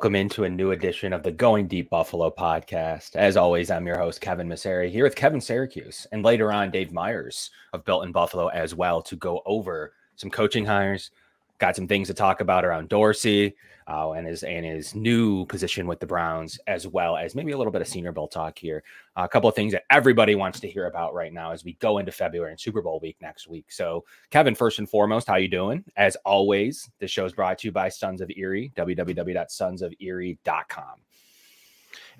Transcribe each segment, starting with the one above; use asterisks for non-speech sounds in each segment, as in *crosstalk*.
Welcome into a new edition of the Going Deep Buffalo podcast. As always, I'm your host, Kevin Massare, here with Kevin Siracuse, and later on, Dave Myers of Built in Buffalo as well to go over some coaching hires. Got some things to talk about around Dorsey, uh, and his and his new position with the Browns, as well as maybe a little bit of Senior Bowl talk here. Uh, a couple of things that everybody wants to hear about right now as we go into February and Super Bowl week next week. So, Kevin, first and foremost, how you doing? As always, this show is brought to you by Sons of Erie, www.sonsoferie.com.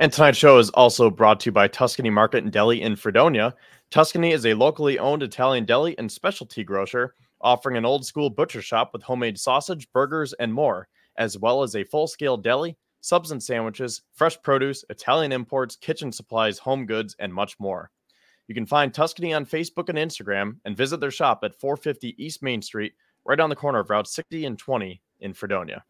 And tonight's show is also brought to you by Tuscany Market and Deli in Fredonia. Tuscany is a locally owned Italian deli and specialty grocer offering an old school butcher shop with homemade sausage, burgers, and more as well as a full scale deli, subs and sandwiches, fresh produce, Italian imports, kitchen supplies, home goods, and much more. You can find Tuscany on Facebook and Instagram and visit their shop at 450 East Main Street, right on the corner of Route 60 and 20 in Fredonia.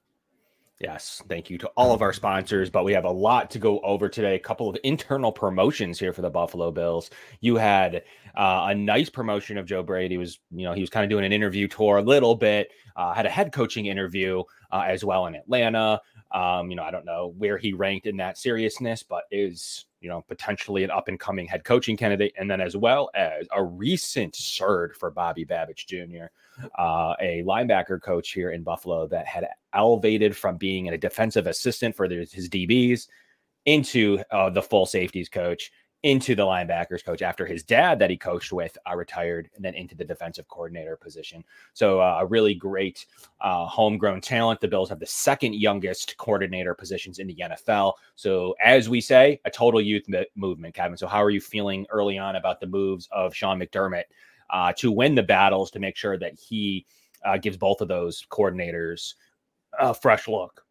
Yes, thank you to all of our sponsors, but we have a lot to go over today. A couple of internal promotions here for the Buffalo Bills. You had uh, a nice promotion of Joe Brady. He was, you know, he was kind of doing an interview tour a little bit. Uh, had a head coaching interview uh, as well in Atlanta. Um, you know, I don't know where he ranked in that seriousness, but is you know potentially an up and coming head coaching candidate, and then as well as a recent surge for Bobby Babich Jr., uh, a linebacker coach here in Buffalo that had elevated from being a defensive assistant for his DBs into uh, the full safeties coach into the linebackers coach after his dad that he coached with uh, retired and then into the defensive coordinator position. So uh, a really great uh, homegrown talent. The Bills have the second youngest coordinator positions in the NFL. So as we say, a total youth movement, Kevin. So how are you feeling early on about the moves of Sean McDermott uh, to win the battles to make sure that he uh, gives both of those coordinators a fresh look?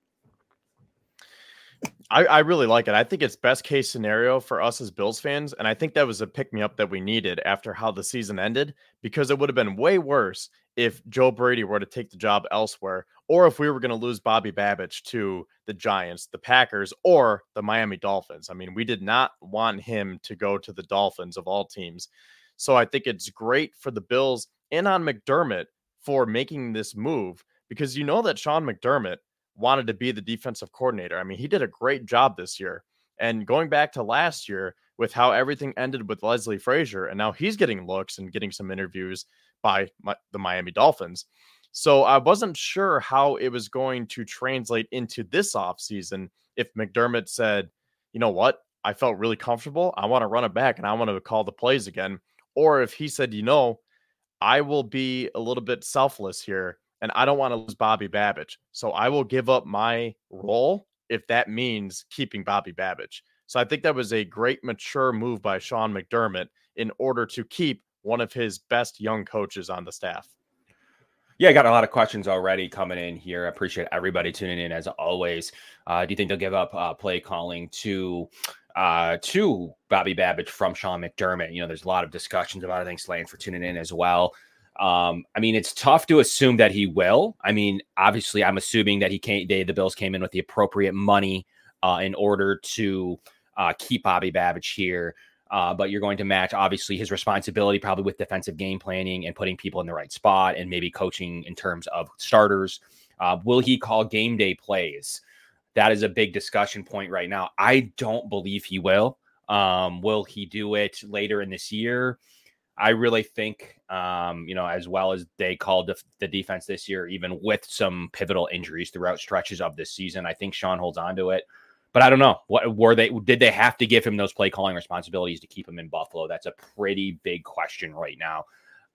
I, I really like it. I think it's best case scenario for us as Bills fans. And I think that was a pick me up that we needed after how the season ended, because it would have been way worse if Joe Brady were to take the job elsewhere, or if we were going to lose Bobby Babich to the Giants, the Packers, or the Miami Dolphins. I mean, we did not want him to go to the Dolphins of all teams. So I think it's great for the Bills and on McDermott for making this move because you know that Sean McDermott wanted to be the defensive coordinator. I mean, he did a great job this year. And going back to last year with how everything ended with Leslie Frazier, and now he's getting looks and getting some interviews by my, the Miami Dolphins. So I wasn't sure how it was going to translate into this offseason if McDermott said, you know what, I felt really comfortable. I want to run it back and I want to call the plays again. Or if he said, you know, I will be a little bit selfless here and I don't want to lose Bobby Babich. So I will give up my role if that means keeping Bobby Babich. So I think that was a great mature move by Sean McDermott in order to keep one of his best young coaches on the staff. Yeah, I got a lot of questions already coming in here. I appreciate everybody tuning in as always. Uh, do you think they'll give up uh, play calling to uh, to Bobby Babich from Sean McDermott? You know, there's a lot of discussions about. I think Slane for tuning in as well. Um, I mean, it's tough to assume that he will. I mean, obviously, I'm assuming that he came. They, the Bills came in with the appropriate money uh, in order to uh, keep Bobby Babich here. Uh, but you're going to match obviously his responsibility probably with defensive game planning and putting people in the right spot and maybe coaching in terms of starters. Uh, will he call game day plays? That is a big discussion point right now. I don't believe he will. Um, will he do it later in this year? I really think, um, you know, as well as they called the, defense this year, even with some pivotal injuries throughout stretches of this season, I think Sean holds on to it. But I don't know what were they did they have to give him those play calling responsibilities to keep him in Buffalo? That's a pretty big question right now.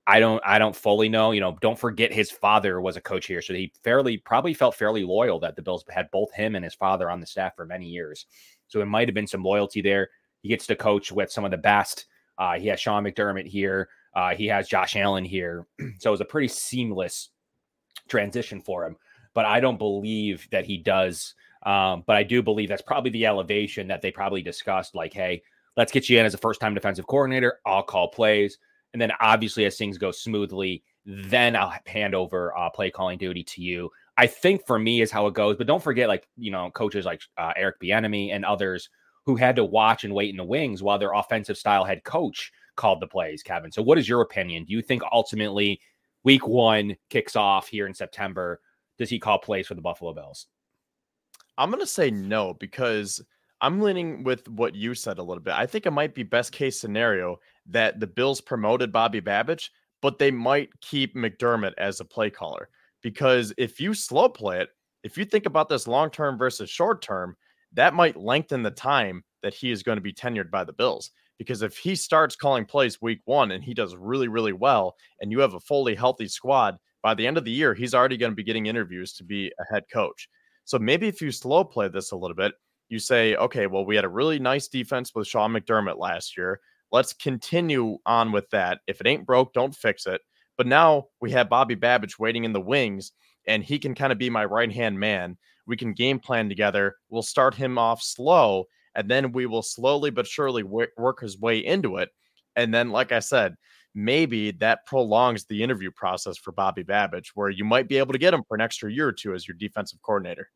I don't I don't fully know. You know, don't forget his father was a coach here, so he fairly probably felt fairly loyal that the Bills had both him and his father on the staff for many years. So it might have been some loyalty there. He gets to coach with some of the best uh, he has Sean McDermott here. Uh, he has Josh Allen here. *clears throat* so it was a pretty seamless transition for him. But I don't believe that he does. Um, but I do believe that's probably the elevation that they probably discussed. Like, hey, let's get you in as a first time defensive coordinator. I'll call plays. And then obviously, as things go smoothly, then I'll hand over uh, play calling duty to you. I think for me is how it goes. But don't forget, like, you know, coaches like uh, Eric Bieniemy and others who had to watch and wait in the wings while their offensive style head coach called the plays, Kevin. So, what is your opinion? Do you think ultimately week one kicks off here in September? Does he call plays for the Buffalo Bills? I'm to say no because I'm leaning with what you said a little bit. I think it might be best case scenario that the Bills promoted Bobby Babich, but they might keep McDermott as a play caller. Because if you slow play it, if you think about this long term versus short term, that might lengthen the time that he is going to be tenured by the Bills. Because if he starts calling plays week one and he does really, really well, and you have a fully healthy squad, by the end of the year, he's already going to be getting interviews to be a head coach. So maybe if you slow play this a little bit, you say, okay, well, we had a really nice defense with Sean McDermott last year. Let's continue on with that. If it ain't broke, don't fix it. But now we have Bobby Babich waiting in the wings, and he can kind of be my right hand man. We can game plan together. We'll start him off slow, and then we will slowly but surely work his way into it. And then, like I said, maybe that prolongs the interview process for Bobby Babich, where you might be able to get him for an extra year or two as your defensive coordinator.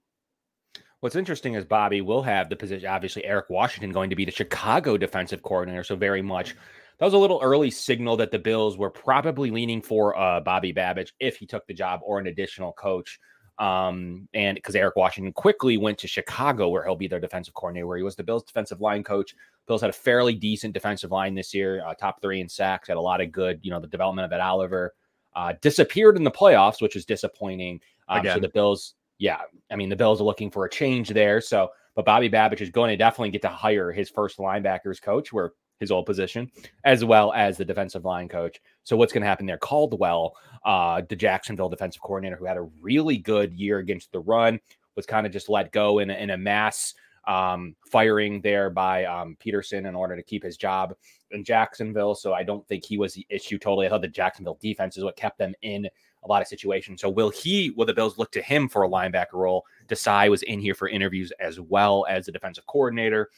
What's interesting is Bobby will have the position. Obviously, Eric Washington going to be the Chicago defensive coordinator. So very much that was a little early signal that the Bills were probably leaning for uh, Bobby Babich if he took the job or an additional coach. Um, and because Eric Washington quickly went to Chicago, where he'll be their defensive coordinator, where he was the Bills' defensive line coach. Bills had a fairly decent defensive line this year, uh, top three in sacks, had a lot of good, you know, the development of Ed Oliver. Uh, disappeared in the playoffs, which is disappointing. Um, so the Bills yeah, I mean, the Bills are looking for a change there. So, but Bobby Babich is going to definitely get to hire his first linebackers coach, where his old position, as well as the defensive line coach. So, what's going to happen there? Caldwell, uh, the Jacksonville defensive coordinator, who had a really good year against the run, was kind of just let go in in a mass um, firing there by um, Pederson in order to keep his job in Jacksonville. So, I don't think he was the issue totally. I thought the Jacksonville defense is what kept them in a lot of situations. So will he, will the Bills look to him for a linebacker role? Desai was in here for interviews as well as the defensive coordinator,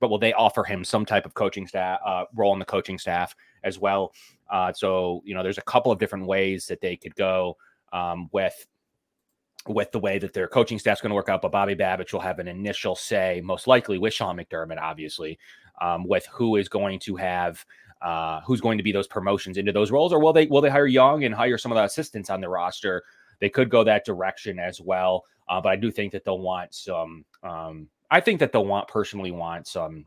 but will they offer him some type of coaching staff uh, role in the coaching staff as well? Uh, so you know, there's a couple of different ways that they could go um, with with the way that their coaching staff's going to work out. But Bobby Babich will have an initial say, most likely with Sean McDermott, obviously, um, with who is going to have uh, who's going to be those promotions into those roles, or will they will they hire Young and hire some of the assistants on the roster? They could go that direction as well, uh, but I do think that they'll want some. Um, I think that they'll want personally want some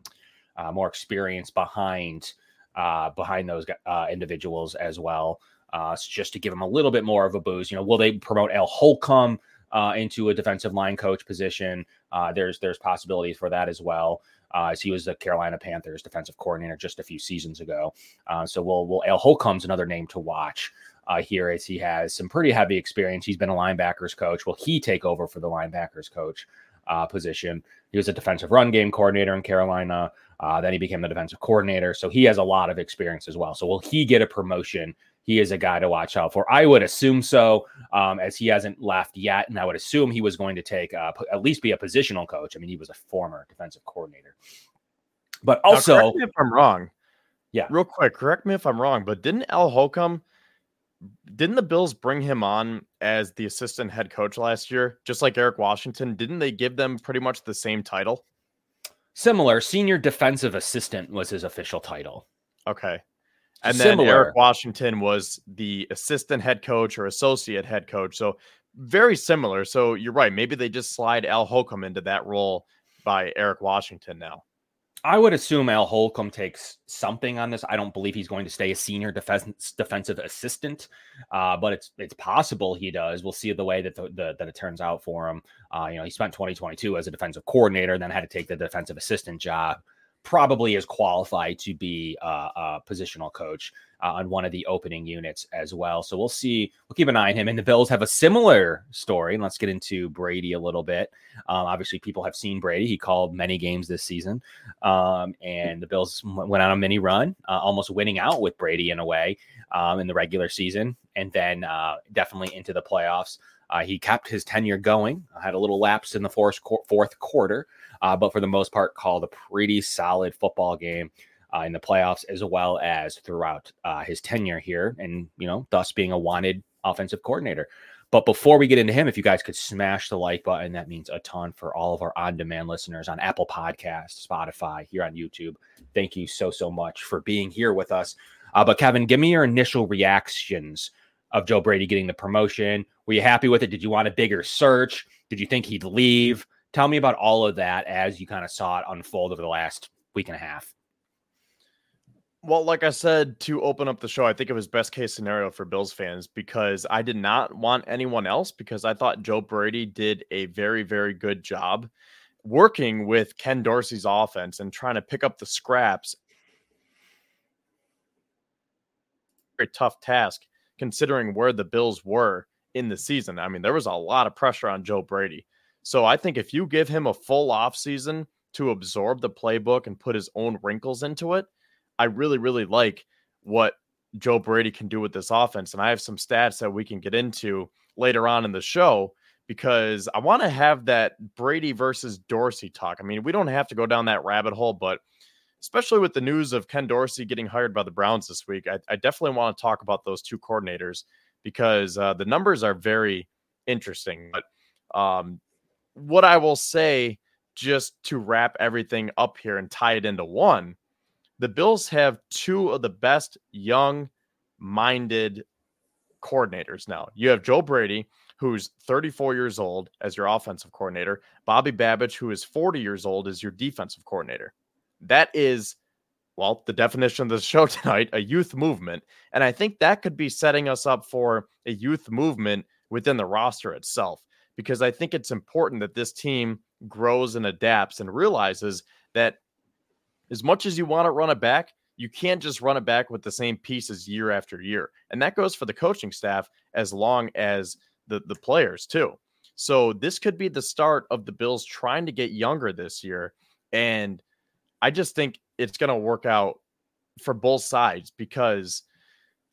uh, more experience behind uh, behind those uh, individuals as well, uh, just to give them a little bit more of a boost. You know, will they promote Al Holcomb? Uh, into a defensive line coach position. Uh, there's there's possibilities for that as well uh, as he was the Carolina Panthers defensive coordinator just a few seasons ago. Uh, so we'll, we'll Al Holcomb's another name to watch uh, here as he has some pretty heavy experience. He's been a linebackers coach. Will he take over for the linebackers coach uh, position? He was a defensive run game coordinator in Carolina. Uh, then he became the defensive coordinator. So he has a lot of experience as well. So will he get a promotion he is a guy to watch out for. I would assume so, um, as he hasn't left yet, and I would assume he was going to take uh, at least be a positional coach. I mean, he was a former defensive coordinator, but also, if I'm wrong, yeah, real quick, correct me if I'm wrong, but didn't Al Holcomb? Didn't the Bills bring him on as the assistant head coach last year, just like Eric Washington? Didn't they give them pretty much the same title? Similar, senior defensive assistant was his official title. Okay. And Similar. then Eric Washington was the assistant head coach or associate head coach. So very similar. So you're right. Maybe they just slide Al Holcomb into that role by Eric Washington now. I would assume Al Holcomb takes something on this. I don't believe he's going to stay a senior defense defensive assistant, uh, but it's it's possible he does. We'll see the way that the, the that it turns out for him. Uh, you know, he spent 2022 as a defensive coordinator, then had to take the defensive assistant job probably is qualified to be a, a positional coach uh, on one of the opening units as well. So we'll see. We'll keep an eye on him. And the Bills have a similar story. Let's get into Brady a little bit. Um, obviously, people have seen Brady. He called many games this season. Um, and the Bills went on a mini run, uh, almost winning out with Brady in a way um, in the regular season. And then uh, definitely into the playoffs. Uh, he kept his tenure going, had a little lapse in the fourth, fourth quarter, uh, but for the most part, called a pretty solid football game uh, in the playoffs as well as throughout uh, his tenure here, and you know, thus being a wanted offensive coordinator. But before we get into him, if you guys could smash the like button, that means a ton for all of our on demand listeners on Apple Podcasts, Spotify, here on YouTube. Thank you so, so much for being here with us. Uh, but Kevin, give me your initial reactions of Joe Brady getting the promotion. Were you happy with it? Did you want a bigger search? Did you think he'd leave? tell me about all of that as you kind of saw it unfold over the last week and a half. Well, like I said to open up the show, I think it was best case scenario for Bills fans because I did not want anyone else because I thought Joe Brady did a very, very good job working with Ken Dorsey's offense and trying to pick up the scraps. Very tough task considering where the Bills were in the season. I mean, there was a lot of pressure on Joe Brady. So I think if you give him a full offseason to absorb the playbook and put his own wrinkles into it, I really, really like what Joe Brady can do with this offense. And I have some stats that we can get into later on in the show because I want to have that Brady versus Dorsey talk. I mean, we don't have to go down that rabbit hole, but especially with the news of Ken Dorsey getting hired by the Browns this week, I, I definitely want to talk about those two coordinators because uh, the numbers are very interesting. But um, what I will say, just to wrap everything up here and tie it into one, the Bills have two of the best young minded coordinators now. You have Joe Brady, who's 34 years old as your offensive coordinator, Bobby Babich, who is 40 years old as your defensive coordinator. That is, well, the definition of the show *laughs* tonight a youth movement. And I think that could be setting us up for a youth movement within the roster itself, because I think it's important that this team grows and adapts and realizes that as much as you want to run it back, you can't just run it back with the same pieces year after year. And that goes for the coaching staff as long as the, the players, too. So this could be the start of the Bills trying to get younger this year. And I just think it's going to work out for both sides because,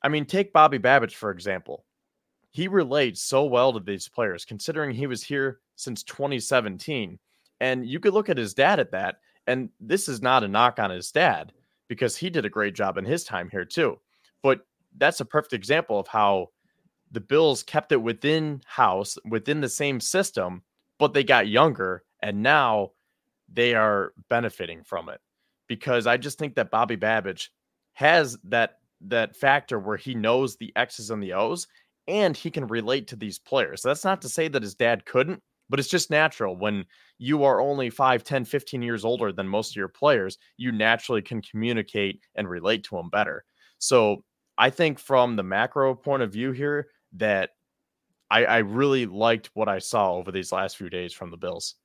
I mean, take Bobby Babich, for example. He relates so well to these players, considering he was here since 2017. And you could look at his dad at that and this is not a knock on his dad because he did a great job in his time here too. But that's a perfect example of how the Bills kept it within house, within the same system, but they got younger and now they are benefiting from it. Because I just think that Bobby Babich has that that factor where he knows the X's and the O's and he can relate to these players. So that's not to say that his dad couldn't, but it's just natural. When you are only 5 10 15 years older than most of your players you naturally can communicate and relate to them better. So i think from the macro point of view here that i, I really liked what i saw over these last few days from the bills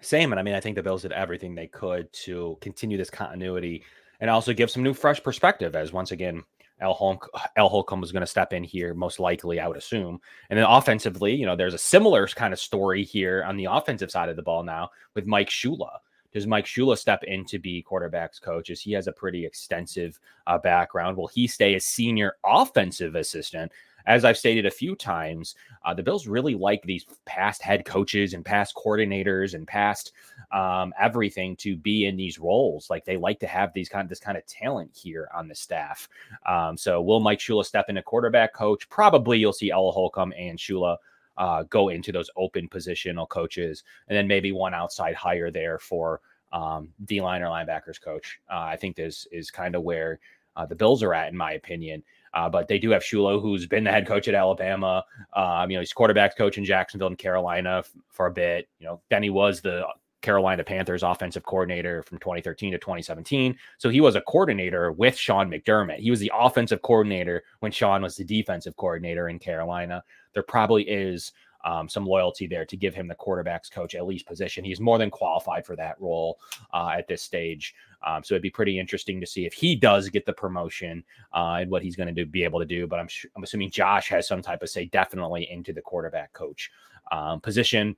same and i mean i think the bills did everything they could to continue this continuity and also give some new fresh perspective as once again El, Holm, Al Holcomb was going to step in here, most likely, I would assume. And then offensively, you know, there's a similar kind of story here on the offensive side of the ball now with Mike Shula. Does Mike Shula step in to be quarterbacks coach? As he has a pretty extensive uh, background. Will he stay as senior offensive assistant? As I've stated a few times, uh, the Bills really like these past head coaches and past coordinators and past um, everything to be in these roles. Like they like to have these kind of this kind of talent here on the staff. Um, so will Mike Shula step into quarterback coach? Probably you'll see Ella Holcomb and Shula uh, go into those open positional coaches, and then maybe one outside hire there for um, D line or linebackers coach. Uh, I think this is kind of where uh, the Bills are at, in my opinion. Uh, but they do have Shula, who's been the head coach at Alabama. Um, you know, he's quarterback coach in Jacksonville and Carolina f- for a bit. You know, then he was the Carolina Panthers offensive coordinator from 2013 to 2017. So he was a coordinator with Sean McDermott. He was the offensive coordinator when Sean was the defensive coordinator in Carolina. There probably is um, some loyalty there to give him the quarterback's coach at least position. He's more than qualified for that role uh, at this stage. Um, so it'd be pretty interesting to see if he does get the promotion uh, and what he's going to be able to do. But I'm I'm assuming Josh has some type of say definitely into the quarterback coach um, position,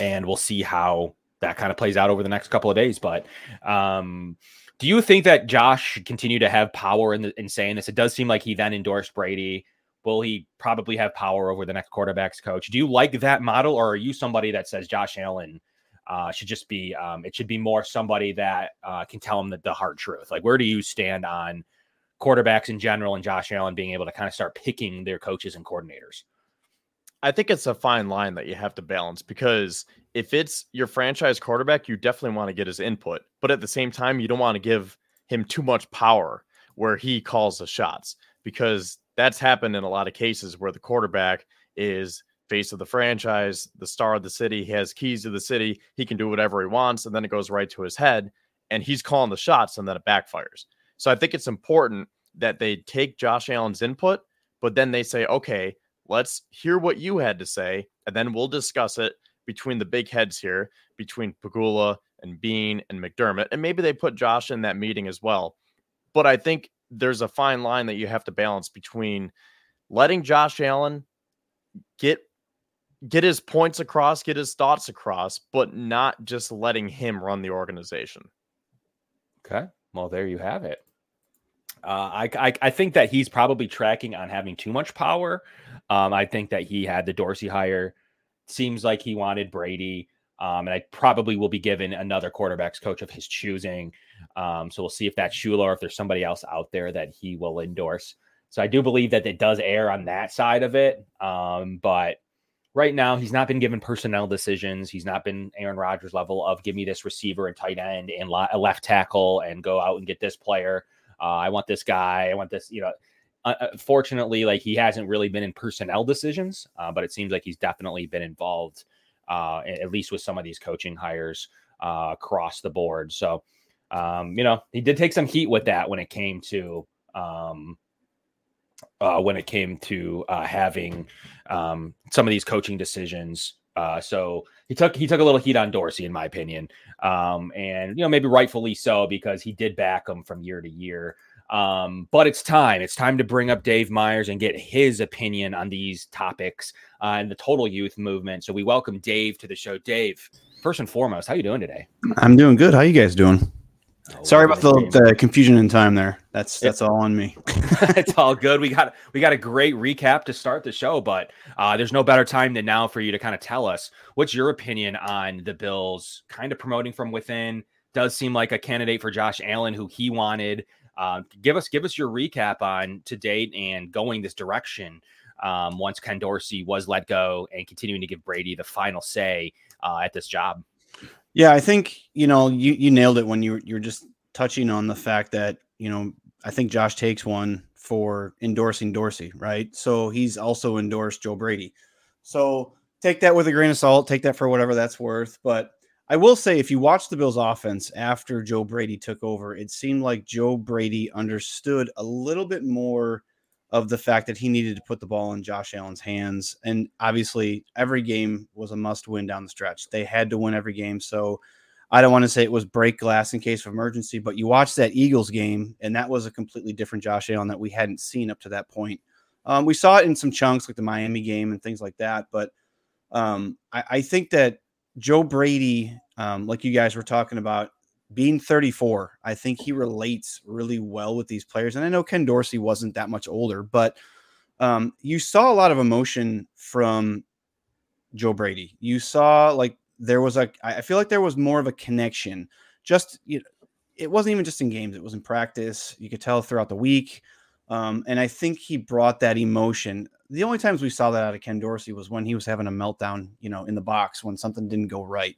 and we'll see how that kind of plays out over the next couple of days. But um, do you think that Josh should continue to have power in, the, in saying this? It does seem like he then endorsed Brady. Will he probably have power over the next quarterback's coach? Do you like that model, or are you somebody that says Josh Allen uh, should just be um, it should be more somebody that uh, can tell him the, the hard truth. Like, where do you stand on quarterbacks in general and Josh Allen being able to kind of start picking their coaches and coordinators? I think it's a fine line that you have to balance because if it's your franchise quarterback, you definitely want to get his input, but at the same time, you don't want to give him too much power where he calls the shots because that's happened in a lot of cases where the quarterback is face of the franchise, the star of the city. He has keys to the city. He can do whatever he wants, and then it goes right to his head, and he's calling the shots, and then it backfires. So I think it's important that they take Josh Allen's input, but then they say, okay, let's hear what you had to say, and then we'll discuss it between the big heads here, between Pegula and Bean and McDermott, and maybe they put Josh in that meeting as well. But I think there's a fine line that you have to balance between letting Josh Allen get get his points across, get his thoughts across, but not just letting him run the organization. Okay. Well, there you have it. Uh, I, I, I think that he's probably tracking on having too much power. Um, I think that he had the Dorsey hire. Seems like he wanted Brady. Um, and I probably will be given another quarterbacks coach of his choosing. Um, so we'll see if that's Shula or if there's somebody else out there that he will endorse. So I do believe that it does err on that side of it. Um, but right now, he's not been given personnel decisions. He's not been Aaron Rodgers level of give me this receiver and tight end and a left tackle and go out and get this player. Uh, I want this guy. I want this. You know, uh, uh fortunately, like he hasn't really been in personnel decisions, uh, but it seems like he's definitely been involved, uh, at least with some of these coaching hires uh, across the board. So, um, you know, he did take some heat with that when it came to um, uh, when it came to uh, having um, some of these coaching decisions. Uh, so he took he took a little heat on Dorsey, in my opinion, um, and you know maybe rightfully so because he did back him from year to year. Um, but it's time. It's time to bring up Dave Myers and get his opinion on these topics uh, and the total youth movement. So we welcome Dave to the show. Dave, first and foremost, how you doing today? I'm doing good. How you guys doing? Oh, Sorry about the, the, confusion in time there. That's that's all on me. *laughs* it's all good. We got we got a great recap to start the show, but uh, there's no better time than now for you to kind of tell us what's your opinion on the Bills kind of promoting from within. Does seem like a candidate for Josh Allen, who he wanted. Uh, give us give us your recap on to date and going this direction. Um, once Ken Dorsey was let go and continuing to give Brady the final say uh, at this job. Yeah, I think you know you you nailed it when you you're just touching on the fact that you know I think Josh takes one for endorsing Dorsey, right? So he's also endorsed Joe Brady. So take that with a grain of salt, take that for whatever that's worth. But I will say, if you watch the Bills' offense after Joe Brady took over, it seemed like Joe Brady understood a little bit more of the fact that he needed to put the ball in Josh Allen's hands. And obviously, every game was a must win down the stretch. They had to win every game. So I don't want to say it was break glass in case of emergency, but you watched that Eagles game, and that was a completely different Josh Allen that we hadn't seen up to that point. Um, we saw it in some chunks like the Miami game and things like that. But um, I, I, think that Joe Brady, um, like you guys were talking about, being 34, I think he relates really well with these players. And I know Ken Dorsey wasn't that much older, but um, you saw a lot of emotion from Joe Brady. You saw like there was a, I feel like there was more of a connection. Just, you know, it wasn't even just in games, it was in practice. You could tell throughout the week. Um, and I think he brought that emotion. The only times we saw that out of Ken Dorsey was when he was having a meltdown, you know, in the box when something didn't go right.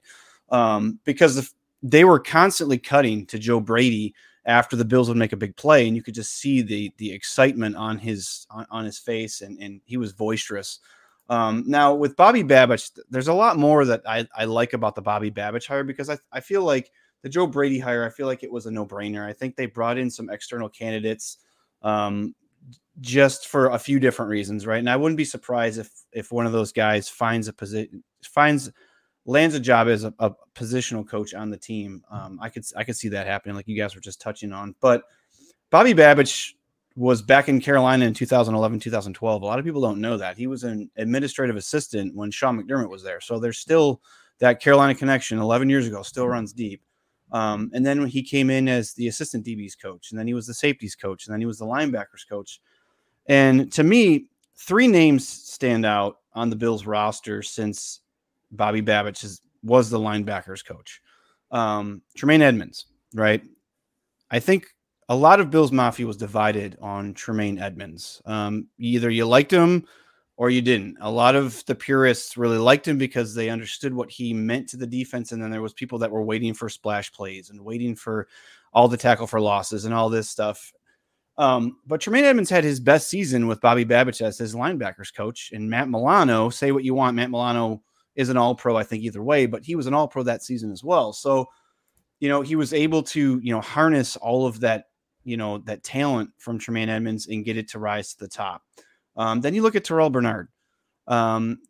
Um, because if they were constantly cutting to Joe Brady after the Bills would make a big play, and you could just see the the excitement on his on, on his face, and and he was boisterous. Um, now with Bobby Babich, there's a lot more that I, I like about the Bobby Babich hire because I, I feel like the Joe Brady hire, I feel like it was a no brainer. I think they brought in some external candidates um, just for a few different reasons, right? And I wouldn't be surprised if if one of those guys finds a position finds lands a job as a, a positional coach on the team. Um, I could I could see that happening, like you guys were just touching on. But Bobby Babich was back in Carolina in 2011, 2012. A lot of people don't know that he was an administrative assistant when Sean McDermott was there. So there's still that Carolina connection. 11 years ago, still runs deep. Um, and then he came in as the assistant DB's coach, and then he was the safeties coach, and then he was the linebackers coach. And to me, three names stand out on the Bills roster since Bobby Babich is, was the linebackers coach. Um, Tremaine Edmunds, right? I think a lot of Bills Mafia was divided on Tremaine Edmunds. Um, either you liked him or you didn't. A lot of the purists really liked him because they understood what he meant to the defense, and then there was people that were waiting for splash plays and waiting for all the tackle for losses and all this stuff. Um, but Tremaine Edmunds had his best season with Bobby Babich as his linebackers coach, and Matt Milano. Say what you want, Matt Milano is an All Pro, I think either way, but he was an All Pro that season as well. So, you know, he was able to you know harness all of that you know that talent from Tremaine Edmunds and get it to rise to the top. Um, then you look at Terrell Bernard. Um,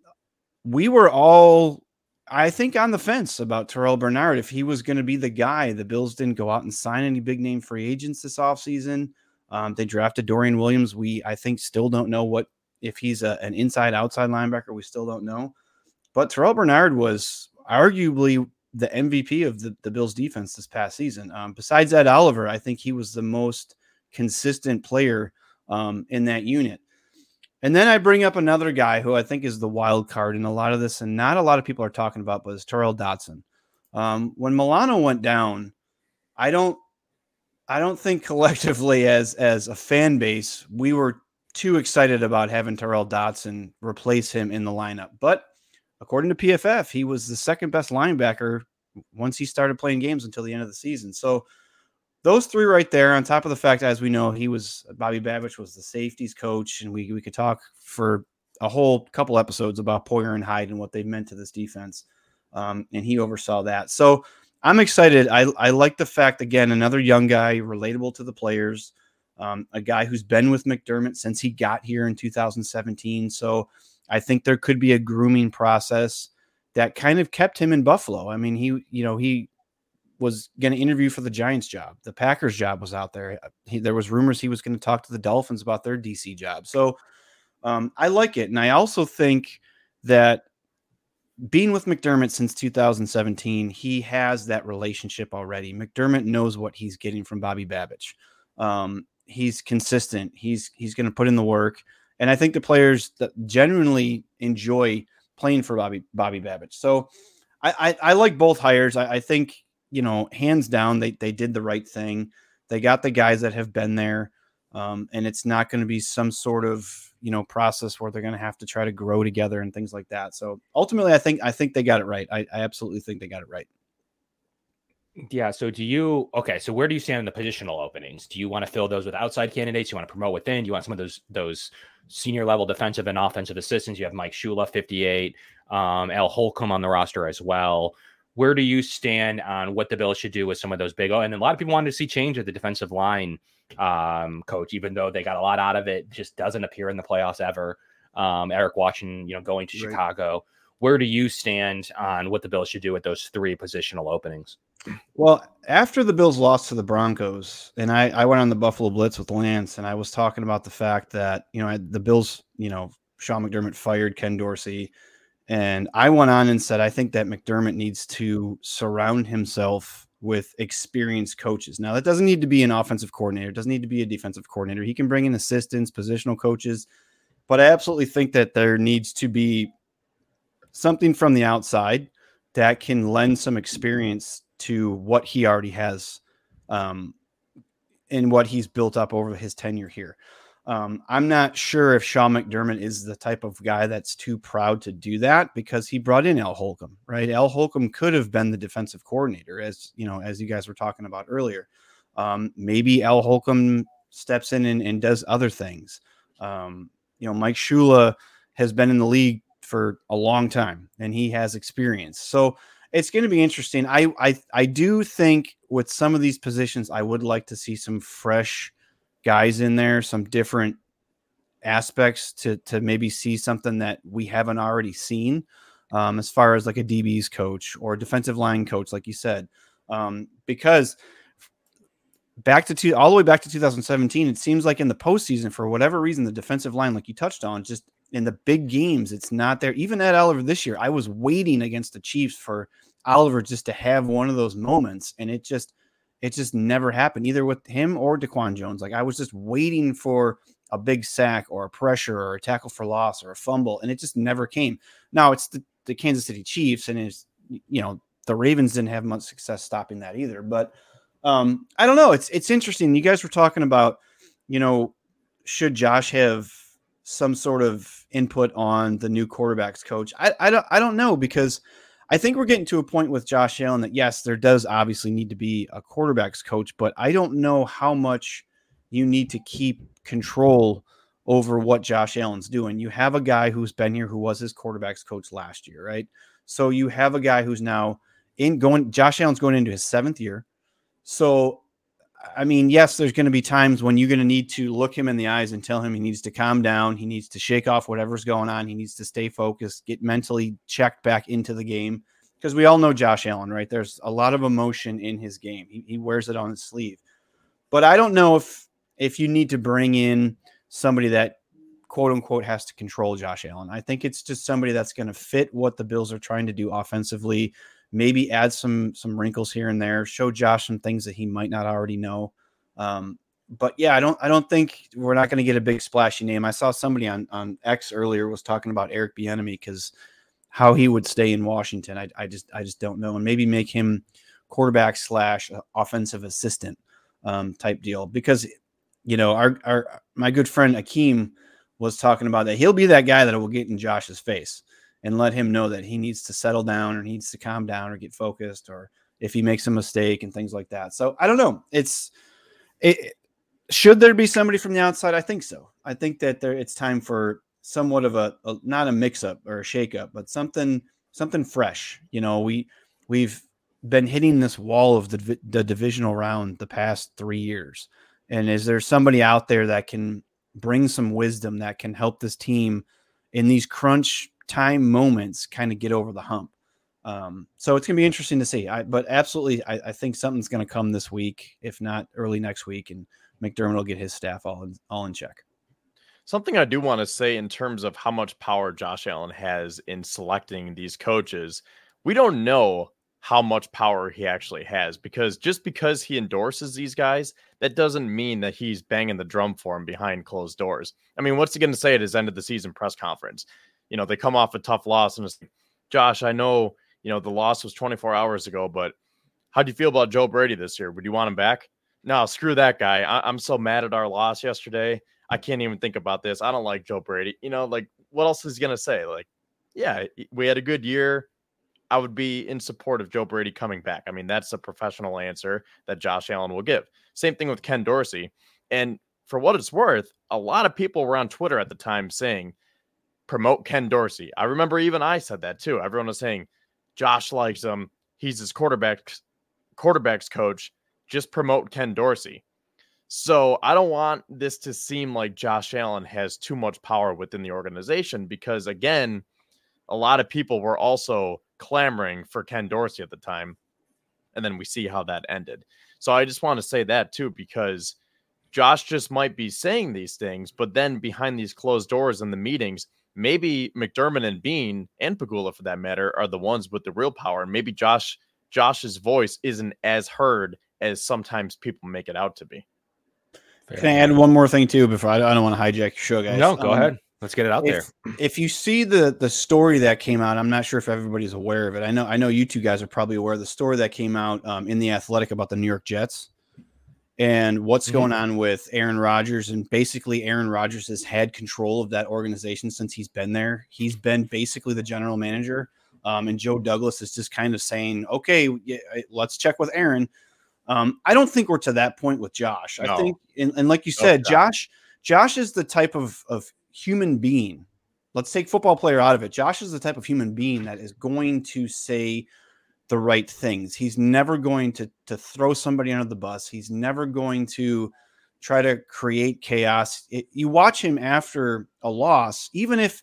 we were all I think on the fence about Terrell Bernard if he was going to be the guy. The Bills didn't go out and sign any big name free agents this offseason. Um, they drafted Dorian Williams. We I think still don't know what if he's a, an inside outside linebacker. We still don't know. But Terrell Bernard was arguably the MVP of the, the Bills defense this past season. Um, besides Ed Oliver, I think he was the most consistent player um, in that unit. And then I bring up another guy who I think is the wild card in a lot of this, and not a lot of people are talking about, but is Tyrel Dodson. Um, when Milano went down, I don't, I don't think collectively as as a fan base we were too excited about having Tyrel Dodson replace him in the lineup. But according to PFF, he was the second best linebacker once he started playing games until the end of the season. So those three right there, on top of the fact, as we know, he was Bobby Babich was the safeties coach, and we we could talk for a whole couple episodes about Poyer and Hyde and what they've meant to this defense. Um, and he oversaw that. So I'm excited. I, I like the fact again, another young guy, relatable to the players, um, a guy who's been with McDermott since he got here in 2017. So I think there could be a grooming process that kind of kept him in Buffalo. I mean, he, you know, he was going to interview for the Giants job. The Packers job was out there. He, there was rumors he was going to talk to the Dolphins about their DC job. So um, I like it, and I also think that being with McDermott since 2017, he has that relationship already. McDermott knows what he's getting from Bobby Babich. Um, he's consistent. He's he's going to put in the work, and I think the players that genuinely enjoy playing for Bobby Bobby Babich. So I, I, I like both hires. I, I think you know, hands down, they they did the right thing. They got the guys that have been there, um, and it's not going to be some sort of you know process where they're going to have to try to grow together and things like that. So ultimately, I think I think they got it right. I, I absolutely think they got it right. Yeah. So do you okay? So where do you stand in the positional openings? Do you want to fill those with outside candidates? You want to promote within? Do you want some of those those senior level defensive and offensive assistants? You have Mike Shula, 58, um, Al Holcomb on the roster as well where do you stand on what the Bills should do with some of those big? Oh, and a lot of people wanted to see change at the defensive line um, coach, even though they got a lot out of it, just doesn't appear in the playoffs ever. Um, Eric Washington, you know, going to right. Chicago. Where do you stand on what the Bills should do with those three positional openings? Well, after the Bills lost to the Broncos, and I, I went on the Buffalo Blitz with Lance, and I was talking about the fact that you know the Bills, you know, Sean McDermott fired Ken Dorsey and I went on and said, I think that McDermott needs to surround himself with experienced coaches. Now, that doesn't need to be an offensive coordinator, it doesn't need to be a defensive coordinator. He can bring in assistants, positional coaches, but I absolutely think that there needs to be something from the outside that can lend some experience to what he already has um, and what he's built up over his tenure here. Um, I'm not sure if Sean McDermott is the type of guy that's too proud to do that because he brought in Al Holcomb, right? Al Holcomb could have been the defensive coordinator, as you know, as you guys were talking about earlier. Um, maybe Al Holcomb steps in and, and does other things. Um, you know, Mike Shula has been in the league for a long time and he has experience. So it's going to be interesting. I, I I do think with some of these positions, I would like to see some fresh guys in there, some different aspects to to maybe see something that we haven't already seen, um, as far as like a DB's coach or defensive line coach, like you said, um, because back to two, all the way back to 2017, it seems like in the postseason, for whatever reason, the defensive line, like you touched on, just in the big games, it's not there. Even Ed Oliver this year, I was waiting against the Chiefs for Oliver just to have one of those moments, and it just it just never happened either with him or DaQuan Jones. Like I was just waiting for a big sack or a pressure or a tackle for loss or a fumble, and it just never came. Now it's the, the Kansas City Chiefs, and it's you know the Ravens didn't have much success stopping that either. But um, I don't know. It's it's interesting. You guys were talking about, you know, should Josh have some sort of input on the new quarterbacks coach? I I don't I don't know because I think we're getting to a point with Josh Allen that yes, there does obviously need to be a quarterbacks coach, but I don't know how much you need to keep control over what Josh Allen's doing. You have a guy who's been here who was his quarterback's coach last year, right? So you have a guy who's now in going Josh Allen's going into his seventh year. So I mean, yes, there's going to be times when you're going to need to look him in the eyes and tell him he needs to calm down. He needs to shake off whatever's going on. He needs to stay focused, get mentally checked back into the game. Because we all know Josh Allen, right? There's a lot of emotion in his game. He, he wears it on his sleeve. But I don't know if if you need to bring in somebody that quote unquote has to control Josh Allen. I think it's just somebody that's going to fit what the Bills are trying to do offensively maybe add some some wrinkles here and there, show Josh some things that he might not already know. Um, but yeah, I don't I don't think we're not going to get a big splashy name. I saw somebody on on X earlier was talking about Eric Bieniemy because how he would stay in Washington. I, I just I just don't know, and maybe make him quarterback slash offensive assistant um, type deal because you know our our my good friend Akeem was talking about that he'll be that guy that will get in Josh's face and let him know that he needs to settle down or needs to calm down or get focused or if he makes a mistake and things like that. So I don't know. It's it, should there be somebody from the outside? I think so. I think that there it's time for somewhat of a, a not a mix up or a shake up, but something something fresh. You know, we we've been hitting this wall of the the divisional round the past 3 years. And is there somebody out there that can bring some wisdom that can help this team in these crunch time moments kind of get over the hump. Um, so it's gonna be interesting to see. I, but absolutely, I, I think something's gonna come this week, if not early next week, and McDermott will get his staff all in, all in check. Something I do want to say in terms of how much power Josh Allen has in selecting these coaches, we don't know how much power he actually has because just because he endorses these guys, that doesn't mean that he's banging the drum for him behind closed doors. I mean, what's he going to say at his end of the season press conference? You know, they come off a tough loss and it's Josh, I know, you know, the loss was 24 hours ago, but how do you feel about Joe Brady this year? Would you want him back? No, screw that guy. I- am so mad at our loss yesterday. I can't even think about this. I don't like Joe Brady. You know, like what else is he gonna say? Like, yeah, we had a good year. I would be in support of Joe Brady coming back. I mean, that's a professional answer that Josh Allen will give. Same thing with Ken Dorsey. And for what it's worth, a lot of people were on Twitter at the time saying promote Ken Dorsey. I remember even I said that too. Everyone was saying Josh likes him. He's his quarterback's quarterbacks coach. Just promote Ken Dorsey. So I don't want this to seem like Josh Allen has too much power within the organization because again, a lot of people were also clamoring for Ken Dorsey at the time. And then we see how that ended. So I just want to say that too, because Josh just might be saying these things, but then behind these closed doors in the meetings, maybe McDermott and Bean and Pegula for that matter are the ones with the real power. And maybe Josh Josh's voice isn't as heard as sometimes people make it out to be. Can I add one more thing too before I, I don't want to hijack your show, guys? No, go um, ahead. Let's get it out if, there. If you see the the story that came out, I'm not sure if everybody's aware of it. I know I know you two guys are probably aware of the story that came out um, in the Athletic about the New York Jets and what's mm-hmm. going on with Aaron Rodgers. And basically, Aaron Rodgers has had control of that organization since he's been there. He's been basically the general manager. Um, and Joe Douglas is just kind of saying, okay, let's check with Aaron. Um, I don't think we're to that point with Josh. No. I think, and, and, like you said, no, Josh, Josh is the type of, of human being. Let's take football player out of it. Josh is the type of human being that is going to say, the right things. He's never going to to throw somebody under the bus. He's never going to try to create chaos. It, you watch him after a loss, even if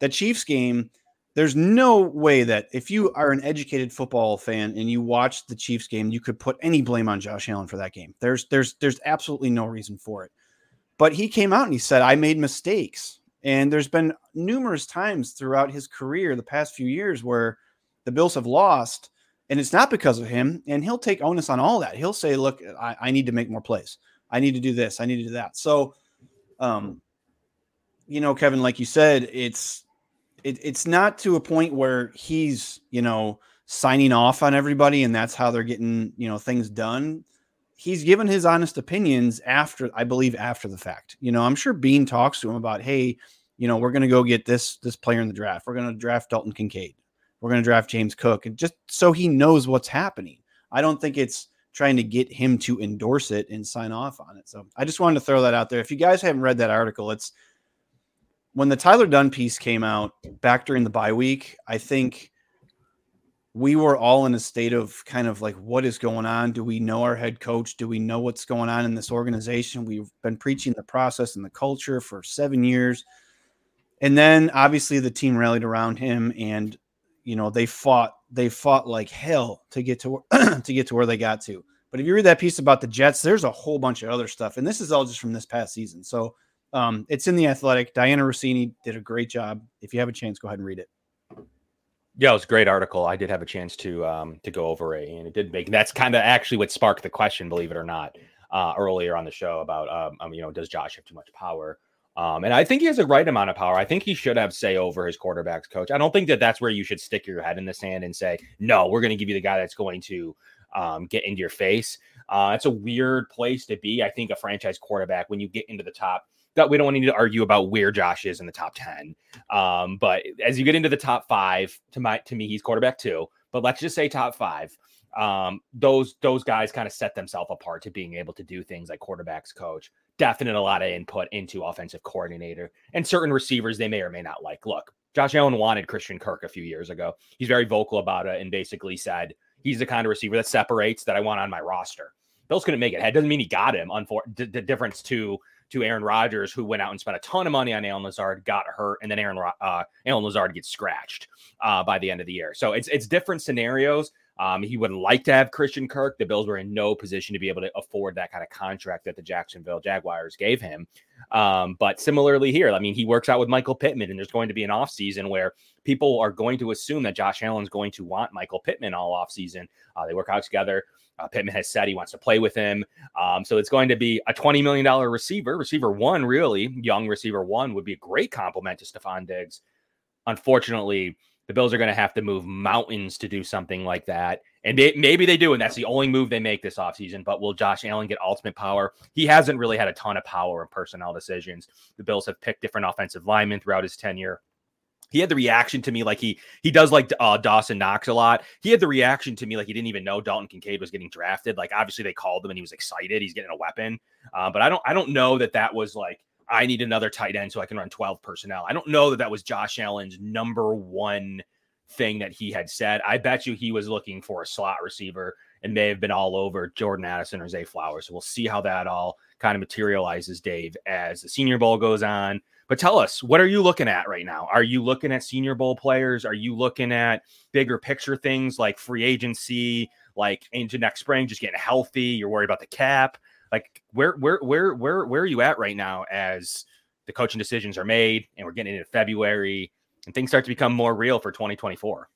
the Chiefs game, there's no way that if you are an educated football fan and you watch the Chiefs game, you could put any blame on Josh Allen for that game. There's there's there's absolutely no reason for it. But he came out and he said, "I made mistakes." And there's been numerous times throughout his career, the past few years, where the Bills have lost and it's not because of him. And he'll take onus on all that. He'll say, "Look, I, I need to make more plays. I need to do this. I need to do that." So, um, you know, Kevin, like you said, it's it, it's not to a point where he's you know signing off on everybody, and that's how they're getting you know things done. He's given his honest opinions after, I believe, after the fact. You know, I'm sure Bean talks to him about, hey, you know, we're going to go get this this player in the draft. We're going to draft Dalton Kincaid we're going to draft James Cook, and just so he knows what's happening. I don't think it's trying to get him to endorse it and sign off on it. So I just wanted to throw that out there. If you guys haven't read that article, it's when the Tyler Dunne piece came out back during the bye week. I think we were all in a state of kind of like, what is going on? Do we know our head coach? Do we know what's going on in this organization? We've been preaching the process and the culture for seven years. And then obviously the team rallied around him and you know they fought they fought like hell to get to *clears throat* to get to where they got to. But if you read that piece about the Jets, there's a whole bunch of other stuff, and this is all just from this past season. So um, it's in the Athletic. Dianna Russini did a great job. If you have a chance, go ahead and read it. Yeah, it was a great article. I did have a chance to um, to go over it, and it did make. That's kind of actually what sparked the question, believe it or not, uh, earlier on the show about um, um, you know does Josh have too much power? Um, and I think he has a right amount of power. I think he should have say over his quarterback's coach. I don't think that that's where you should stick your head in the sand and say, no, we're going to give you the guy that's going to um, get into your face. Uh, it's a weird place to be. I think a franchise quarterback, when you get into the top, that we don't need to argue about where Josh is in the top 10. Um, but as you get into the top five, to my to me, he's quarterback two. But let's just say top five. Um, those those guys kind of set themselves apart to being able to do things like quarterbacks coach. Definite a lot of input into offensive coordinator and certain receivers they may or may not like. Look, Josh Allen wanted Christian Kirk a few years ago. He's very vocal about it and basically said he's the kind of receiver that separates that I want on my roster. Bills couldn't make it. It doesn't mean he got him. Unfor- the, the difference to to Aaron Rodgers, who went out and spent a ton of money on Allen Lazard, got hurt, and then Aaron uh, Allen Lazard gets scratched uh, by the end of the year. So it's it's different scenarios. Um, he would like to have Christian Kirk. The Bills were in no position to be able to afford that kind of contract that the Jacksonville Jaguars gave him. Um, but similarly here, I mean, he works out with Michael Pittman, and there's going to be an offseason where people are going to assume that Josh Allen's going to want Michael Pittman all offseason. Uh, they work out together. Uh, Pittman has said he wants to play with him. Um, so it's going to be a $20 million receiver. Receiver one, really, young receiver one would be a great compliment to Stefon Diggs. Unfortunately, the Bills are going to have to move mountains to do something like that. And they, maybe they do, and that's the only move they make this offseason. But will Josh Allen get ultimate power? He hasn't really had a ton of power in personnel decisions. The Bills have picked different offensive linemen throughout his tenure he had the reaction to me like he he does like uh, Dawson Knox a lot. He had the reaction to me like he didn't even know Dalton Kincaid was getting drafted. Like obviously they called him and he was excited. He's getting a weapon, uh, but I don't I don't know that that was like I need another tight end so I can run twelve personnel. I don't know that that was Josh Allen's number one thing that he had said. I bet you he was looking for a slot receiver and may have been all over Jordan Addison or Zay Flowers. So we'll see how that all kind of materializes, Dave, as the Senior Bowl goes on. But tell us, what are you looking at right now? Are you looking at Senior Bowl players? Are you looking at bigger picture things like free agency, like into next spring, just getting healthy? You're worried about the cap. Like where where where where where are you at right now as the coaching decisions are made and we're getting into February and things start to become more real for 2024?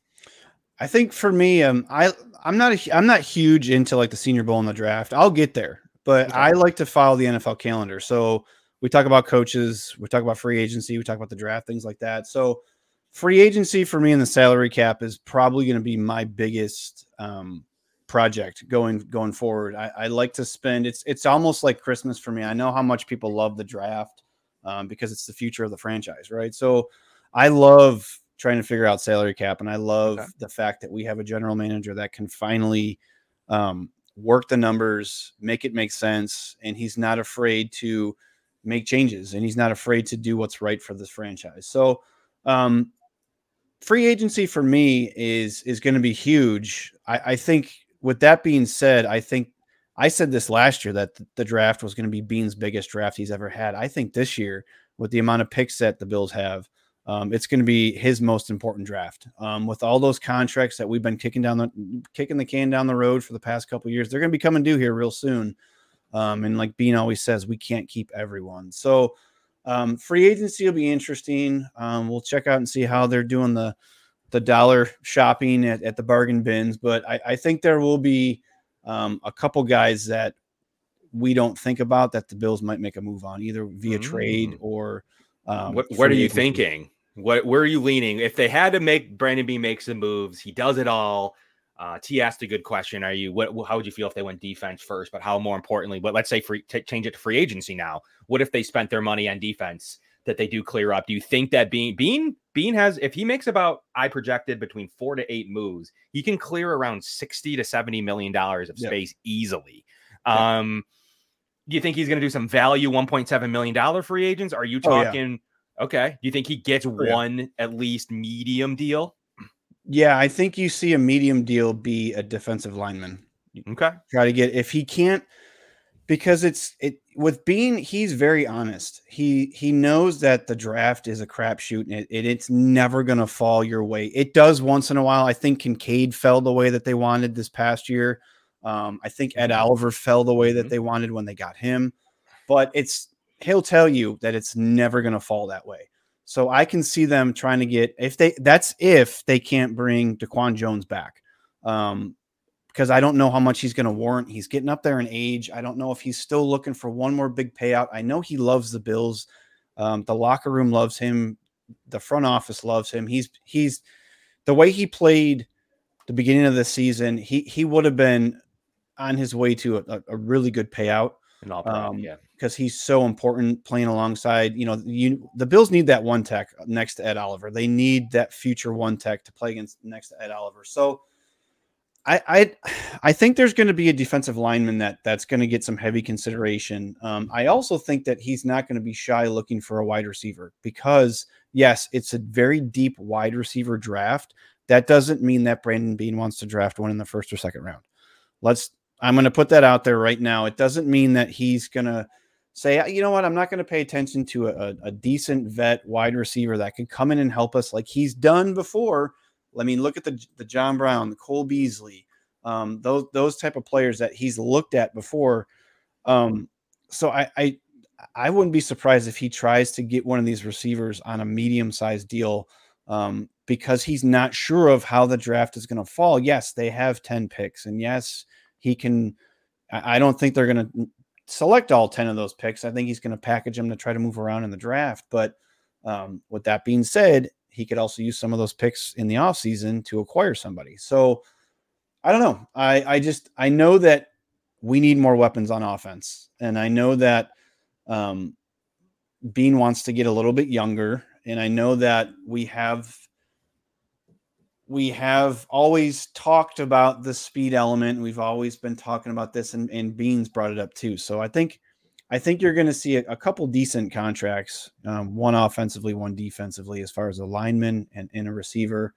I think for me, um, I I'm not a, I'm not huge into like the Senior Bowl and the draft. I'll get there, but okay. I like to follow the NFL calendar. So we talk about coaches, we talk about free agency, we talk about the draft, things like that. So, free agency for me and the salary cap is probably going to be my biggest um, project going going forward. I, I, like to spend it's it's almost like Christmas for me. I know how much people love the draft um, because it's the future of the franchise, right? So, I love trying to figure out salary cap, and I love okay. the fact that we have a general manager that can finally um, work the numbers, make it make sense, and he's not afraid to make changes and he's not afraid to do what's right for this franchise. So, um, free agency for me is is going to be huge. I, I, think. With that being said, I think I said this last year that the draft was going to be Beane's biggest draft he's ever had. I think this year, with the amount of picks that the Bills have, um, it's going to be his most important draft. Um, with all those contracts that we've been kicking down the kicking the can down the road for the past couple years, they're going to be coming due here real soon. Um, and like Beane always says, we can't keep everyone. So um, free agency will be interesting. Um, we'll check out and see how they're doing the the dollar shopping at, at the bargain bins. But I, I think there will be um, a couple guys that we don't think about that the Bills might make a move on, either via mm. trade or. Um, what, what are you thinking? What where are you leaning? If they had to make Brandon Beane make some moves, he does it all. Uh, T asked a good question. Are you what? How would you feel if they went defense first? But how more importantly, but let's say free t- change it to free agency now. What if they spent their money on defense that they do clear up? Do you think that Beane Beane Beane has, if he makes about, I projected between four to eight moves, he can clear around 60 to 70 million dollars of space yep. easily. Um, do you think he's going to do some value 1.7 million dollar free agents? Are you talking? Oh, yeah. Okay. Do you think he gets oh, one yeah. at least medium deal? Yeah, I think you see a medium deal be a defensive lineman. Okay. Try to get if he can't because it's it with Beane he's very honest. He he knows that the draft is a crapshoot and it, it, it's never going to fall your way. It does once in a while. I think kincaid fell the way that they wanted this past year. Um, i think ed mm-hmm. oliver fell the way that mm-hmm. they wanted when they got him. But it's he'll tell you that it's never going to fall that way. So i can see them trying to get if they that's if they can't bring daquan jones back. Um, because I don't know how much he's going to warrant. He's getting up there in age. I don't know if he's still looking for one more big payout. I know he loves the Bills. Um, the locker room loves him. The front office loves him. He's he's the way he played the beginning of the season. He he would have been on his way to a, a really good payout. Um, yeah, because he's so important playing alongside. You know, you the Bills need that one tech next to Ed Oliver. They need that future one tech to play against next to Ed Oliver. So I, I think there's going to be a defensive lineman that that's going to get some heavy consideration. Um, I also think that he's not going to be shy looking for a wide receiver because yes, it's a very deep wide receiver draft. That doesn't mean that Brandon Beane wants to draft one in the first or second round. Let's I'm going to put that out there right now. It doesn't mean that he's going to say, you know what, I'm not going to pay attention to a, a decent vet wide receiver that could come in and help us like he's done before I mean, look at the the John Brown, the Cole Beasley, um, those those type of players that he's looked at before. Um, so I, I I wouldn't be surprised if he tries to get one of these receivers on a medium sized deal um, because he's not sure of how the draft is going to fall. Yes, they have ten picks, and yes, he can. I, don't think they're going to select all ten of those picks. I think he's going to package them to try to move around in the draft. But um, with that being said, he could also use some of those picks in the offseason to acquire somebody. So I don't know. I, I just I know that we need more weapons on offense. And I know that um, Beane wants to get a little bit younger. And I know that we have we have always talked about the speed element. We've always been talking about this, and, and Beane's brought it up too. So I think I think you're going to see a, a, couple decent contracts, um, one offensively, one defensively, as far as a lineman and, and a receiver,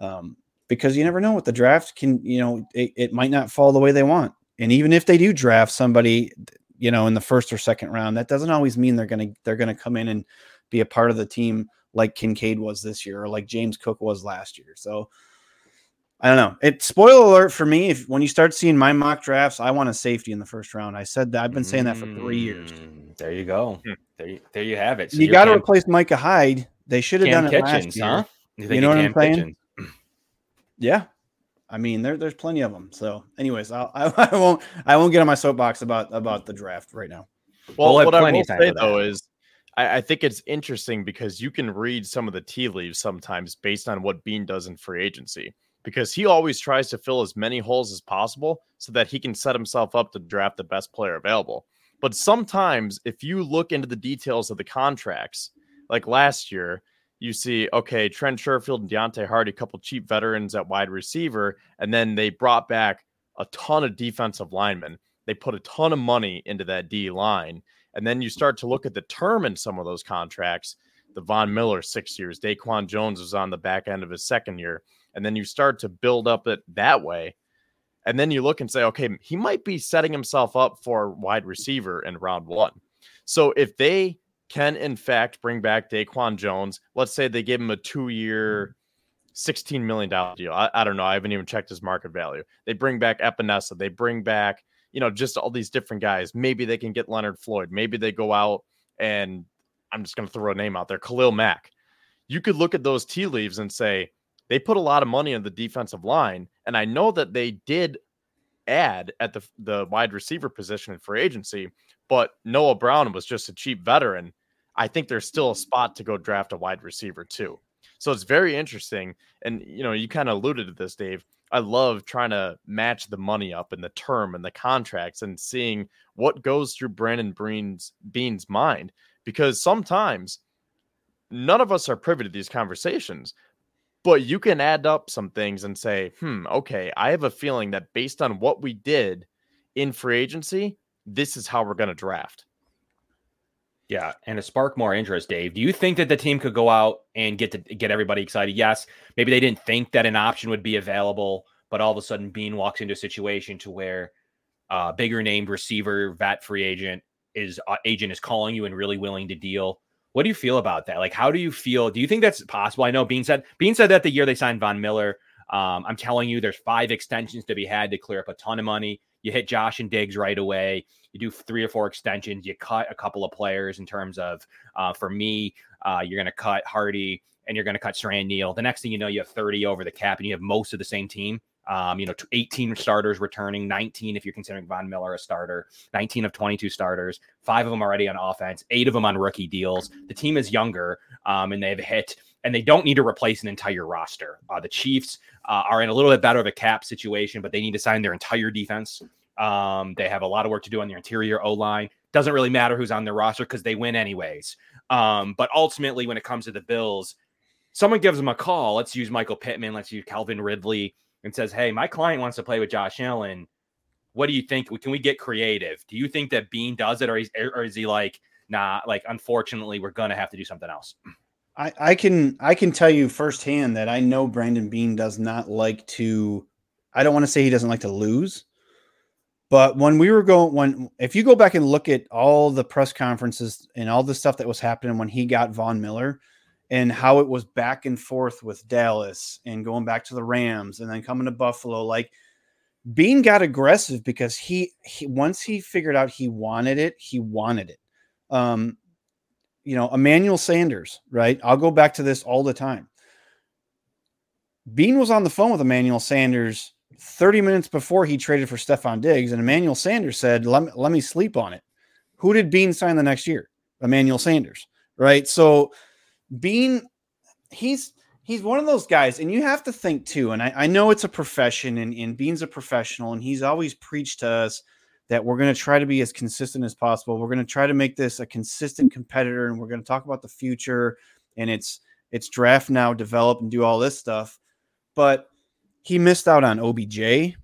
um, because you never know what the draft can. You know, it, it, might not fall the way they want, and even if they do draft somebody, you know, in the first or second round, that doesn't always mean they're going to they're going to come in and be a part of the team like Kincaid was this year or like James Cook was last year. So I don't know. It spoiler alert for me. If when you start seeing my mock drafts, I want a safety in the first round. I said that I've been saying that for three years. Mm, there you go. Hmm. There, you, there you have it. So you got to replace Micah Hyde. They should have done it Kitchens, last year. Huh? You, you know what I'm saying? Kitchens? *clears throat* *clears throat* Yeah. I mean, there, there's plenty of them. So, anyways, I'll, I, *laughs* I won't I won't get on my soapbox about about the draft right now. Well, we'll what I will say though is I, I, think it's interesting because you can read some of the tea leaves sometimes based on what Beane does in free agency because he always tries to fill as many holes as possible so that he can set himself up to draft the best player available. But sometimes, if you look into the details of the contracts, like last year, you see, okay, Trent Sherfield and Deonte Harty, a couple cheap veterans at wide receiver, and then they brought back a ton of defensive linemen. They put a ton of money into that D line. And then you start to look at the term in some of those contracts. The Von Miller, six years. Daquan Jones was on the back end of his second year and then you start to build up it that way. And then you look and say, okay, he might be setting himself up for wide receiver in round one. So if they can, in fact, bring back Daquan Jones, let's say they give him a two year, $16 million deal. I, I, don't know. I haven't even checked his market value. They bring back Epenesa. They bring back, you know, just all these different guys. Maybe they can get Leonard Floyd. Maybe they go out and I'm just going to throw a name out there Khalil Mack. You could look at those tea leaves and say, they put a lot of money on the defensive line, and I know that they did add at the the wide receiver position in free agency, but Noah Brown was just a cheap veteran. I think there's still a mm-hmm. spot to go draft a wide receiver too. So it's very interesting. And you know, you kind of alluded to this, Dave. I love trying to match the money up and the term and the contracts and seeing what goes through Brandon Beane's Beane's mind because sometimes none of us are privy to these conversations, but you can add up some things and say, hmm, okay, I have a feeling that based on what we did in free agency, this is how we're going to draft. Yeah, and to spark more interest, Dave, do you think that the team could go out and get to get everybody excited? Yes, maybe they didn't think that an option would be available, but all of a sudden Beane walks into a situation to where a uh, bigger named receiver, vet free agent is uh, agent is calling you and really willing to deal. What do you feel about that? Like, how do you feel? Do you think that's possible? I know Beane said Beane said that the year they signed Von Miller. Um, I'm telling you, there's five extensions to be had to clear up a ton of money. You hit Josh and Diggs right away. You do three or four extensions. You cut a couple of players in terms of, uh, for me, uh, you're going to cut Harty and you're going to cut Siran Neal. The next thing you know, you have 30 over the cap and you have most of the same team. Um, you know, 18 starters returning, 19 if you're considering Von Miller a starter, 19 of 22 starters, five of them already on offense, eight of them on rookie deals. The team is younger, um, and they've hit, and they don't need to replace an entire roster. Uh, the Chiefs uh, are in a little bit better of a cap situation, but they need to sign their entire defense. Um, they have a lot of work to do on their interior O line. Doesn't really matter who's on their roster because they win anyways. Um, but ultimately, when it comes to the Bills, someone gives them a call. Let's use Michael Pittman. Let's use Calvin Ridley and says, Hey, my client wants to play with Josh Allen. What do you think? Can we get creative? Do you think that Beane does it, or, is, or is he like, nah, like, unfortunately, we're going to have to do something else? I, I can I can tell you firsthand that I know Brandon Beane does not like to I don't want to say he doesn't like to lose, but when we were going when if you go back and look at all the press conferences and all the stuff that was happening when he got Von Miller, and how it was back and forth with Dallas and going back to the Rams and then coming to Buffalo. Like Beane got aggressive because he, he once he figured out he wanted it, he wanted it. Um, you know, Emmanuel Sanders, right? I'll go back to this all the time. Beane was on the phone with Emmanuel Sanders 30 minutes before he traded for Stefon Diggs, and Emmanuel Sanders said, let me, let me sleep on it. Who did Beane sign the next year? Emmanuel Sanders, right? So Beane, he's he's one of those guys, and you have to think too. And I, I know it's a profession, and, and Beane's a professional, and he's always preached to us that we're going to try to be as consistent as possible. We're going to try to make this a consistent competitor, and we're going to talk about the future and it's it's draft now, develop and do all this stuff. But he missed out on OBJ.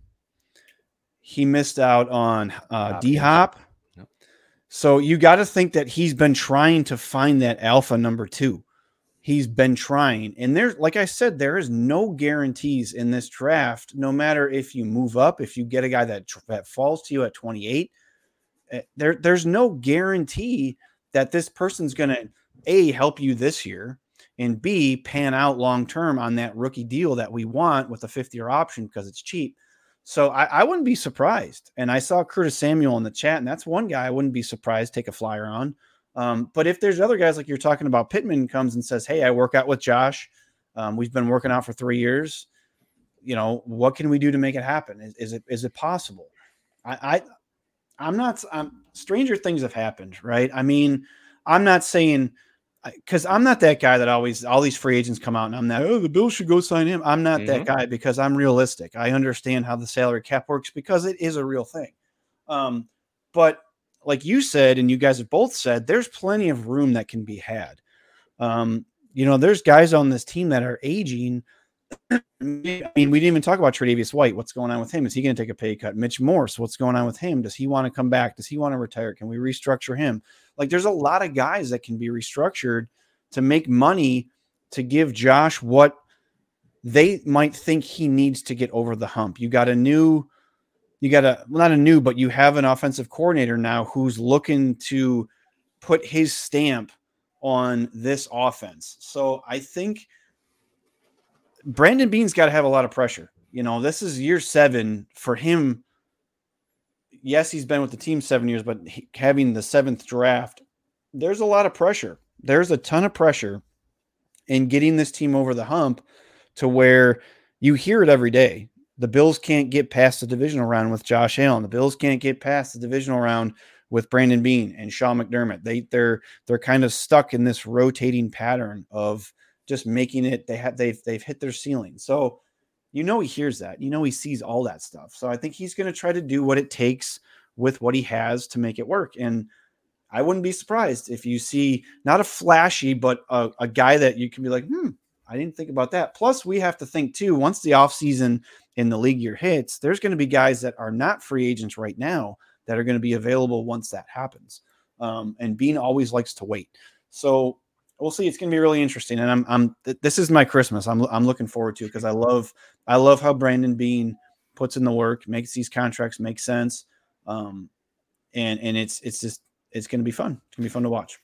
He missed out on uh, D Hop. So you got to think that he's been trying to find that alpha number two he's been trying. And there's, like I said, there is no guarantees in this draft. No matter if you move up, if you get a guy that that falls to you at 28, eh, there there's no guarantee that this person's going to a help you this year and b pan out long term on that rookie deal that we want with a fifth year option because it's cheap. So I, I, wouldn't be surprised. And I saw Curtis Samuel in the chat, and that's one guy I wouldn't be surprised take a flyer on. Um, but if there's other guys like you're talking about, Pittman comes and says, "Hey, I work out with Josh. Um, we've been working out for three years. You know, what can we do to make it happen? Is, is it is it possible? I, I I'm not. I'm, stranger things have happened, right? I mean, I'm not saying because I'm not that guy that always all these free agents come out and I'm that oh the Bills should go sign him. I'm not mm-hmm. that guy because I'm realistic. I understand how the salary cap works because it is a real thing. Um, but like you said, and you guys have both said, there's plenty of room that can be had. Um, you know, there's guys on this team that are aging. *clears throat* I mean, we didn't even talk about Tre'Davious White. What's going on with him? Is he going to take a pay cut? Mitch Morse, what's going on with him? Does he want to come back? Does he want to retire? Can we restructure him? Like, there's a lot of guys that can be restructured to make money to give Josh what they might think he needs to get over the hump. You got a new you got a not a new, but you have an offensive coordinator now who's looking to put his stamp on this offense. So I think Brandon Beane's got to have a lot of pressure. You know, this is year seven for him. Yes, he's been with the team seven years, but he, having the seventh draft, there's a lot of pressure. There's a ton of pressure in getting this team over the hump to where you hear it every day the Bills can't get past the divisional round with Josh Allen. The Bills can't get past the divisional round with Brandon Beane and Sean McDermott. They they're they're kind of stuck in this rotating pattern of just making it. They have they've they've hit their ceiling. So you know he hears that. You know he sees all that stuff. So I think he's going to try to do what it takes with what he has to make it work. And I wouldn't be surprised if you see not a flashy, but a, a guy that you can be like, hmm, I didn't think about that. Plus, we have to think too, once the offseason in the league year hits, there's going to be guys that are not free agents right now that are going to be available once that happens. Um, and Beane always likes to wait. So we'll see. It's going to be really interesting. And I'm, I'm, th- this is my Christmas. I'm, I'm looking forward to it because I love, I love how Brandon Beane puts in the work, makes these contracts make sense. Um, and, and it's, it's just, it's going to be fun. It's going to be fun to watch.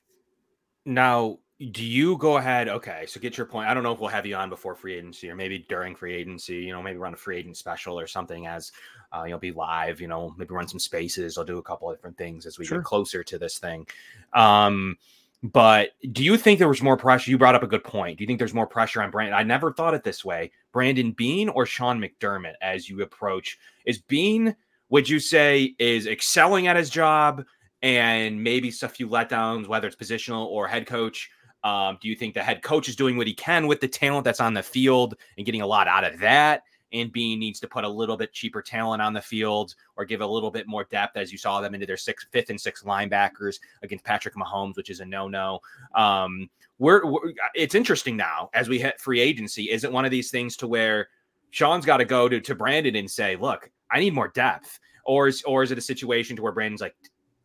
Now, do you go ahead? Okay, so get your point. I don't know if we'll have you on before free agency or maybe during free agency. You know, maybe run a free agent special or something as uh, you'll be live. You know, maybe run some spaces. I'll do a couple of different things as we sure. get closer to this thing. Um, but do you think there was more pressure? You brought up a good point. Do you think there's more pressure on Brandon? I never thought it this way. Brandon Beane or Sean McDermott as you approach? Is Beane. would you say, is excelling at his job and maybe a few letdowns, whether it's positional or head coach? Um, do you think the head coach is doing what he can with the talent that's on the field and getting a lot out of that? And Beane needs to put a little bit cheaper talent on the field or give a little bit more depth as you saw them into their sixth, fifth, and sixth linebackers against Patrick Mahomes, which is a no-no. Um, we're, we're it's interesting now as we hit free agency. Is it one of these things to where Sean's got to go to to Brandon and say, "Look, I need more depth," or is or is it a situation to where Brandon's like,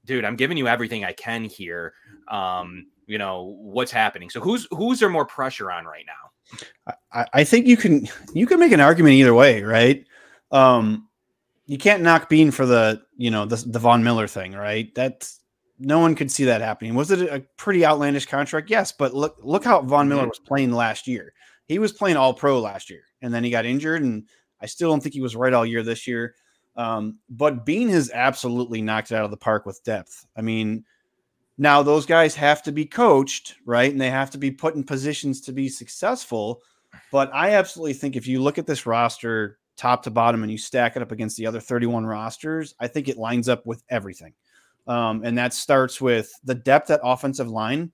"Dude, I'm giving you everything I can here." Um, you know what's happening. So who's who's there more pressure on right now? I, I think you can you can make an argument either way, right? Um, you can't knock Beane for the you know the, the Von Miller thing, right? That's no one could see that happening. Was it a pretty outlandish contract? Yes, but look look how Von Miller mm-hmm. was playing last year. He was playing all pro last year, and then he got injured, and I still don't think he was right all year this year. Um, but Beane has absolutely knocked it out of the park with depth. I mean, now, those guys have to be coached, right? And they have to be put in positions to be successful. But I absolutely think if you look at this roster top to bottom and you stack it up against the other 31 rosters, I think it lines up with everything. Um, and that starts with the depth at offensive line.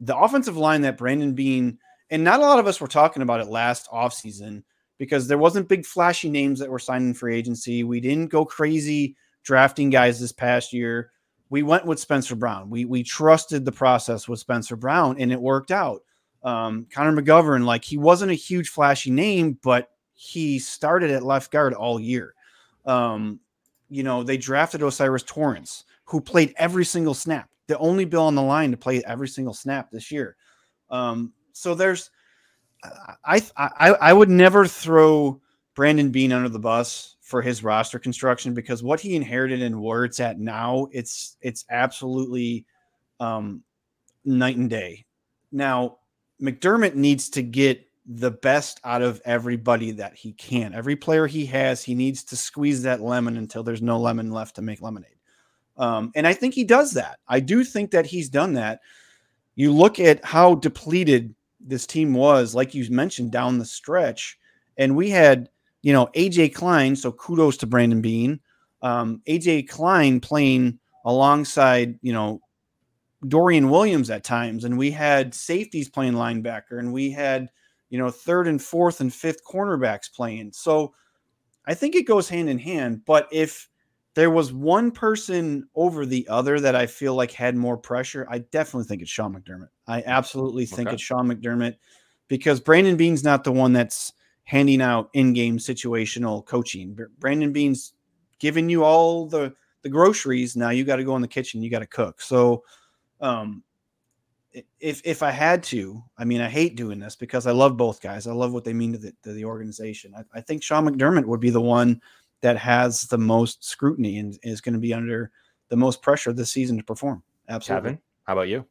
The offensive line that Brandon Beane, and not a lot of us were talking about it last offseason because there wasn't big flashy names that were signed in free agency. We didn't go crazy drafting guys this past year we went with Spencer Brown. We we trusted the process with Spencer Brown, and it worked out. Um, Connor McGovern, like he wasn't a huge flashy name, but he started at left guard all year. Um, you know, they drafted O'Cyrus Torrence, who played every single snap, the only bill on the line to play every single snap this year. Um, so there's, I, I I would never throw Brandon Beane under the bus for his roster construction because what he inherited and where it's at now, it's it's absolutely um, night and day. Now, McDermott needs to get the best out of everybody that he can. Every player he has, he needs to squeeze that lemon until there's no lemon left to make lemonade. Um, and I think he does that. I do think that he's done that. You look at how depleted this team was, like you mentioned, down the stretch, and we had you know, AJ Klein. So kudos to Brandon Beane. Um, AJ Klein playing alongside, you know, Dorian Williams at times, and we had safeties playing linebacker, and we had, you know, third and fourth and fifth cornerbacks playing. So I think it goes hand in hand. But if there was one person over the other that I feel like had more pressure, I definitely think it's Sean McDermott. I absolutely think okay. it's Sean McDermott because Brandon Beane's not the one that's handing out in-game situational coaching. Brandon Beane's giving you all the the groceries. Now you got to go in the kitchen. You got to cook. So, um, if if I had to, I mean, I hate doing this because I love both guys. I love what they mean to the, to the organization. I, I think Sean McDermott would be the one that has the most scrutiny and is going to be under the most pressure this season to perform. Absolutely. Kevin, how about you?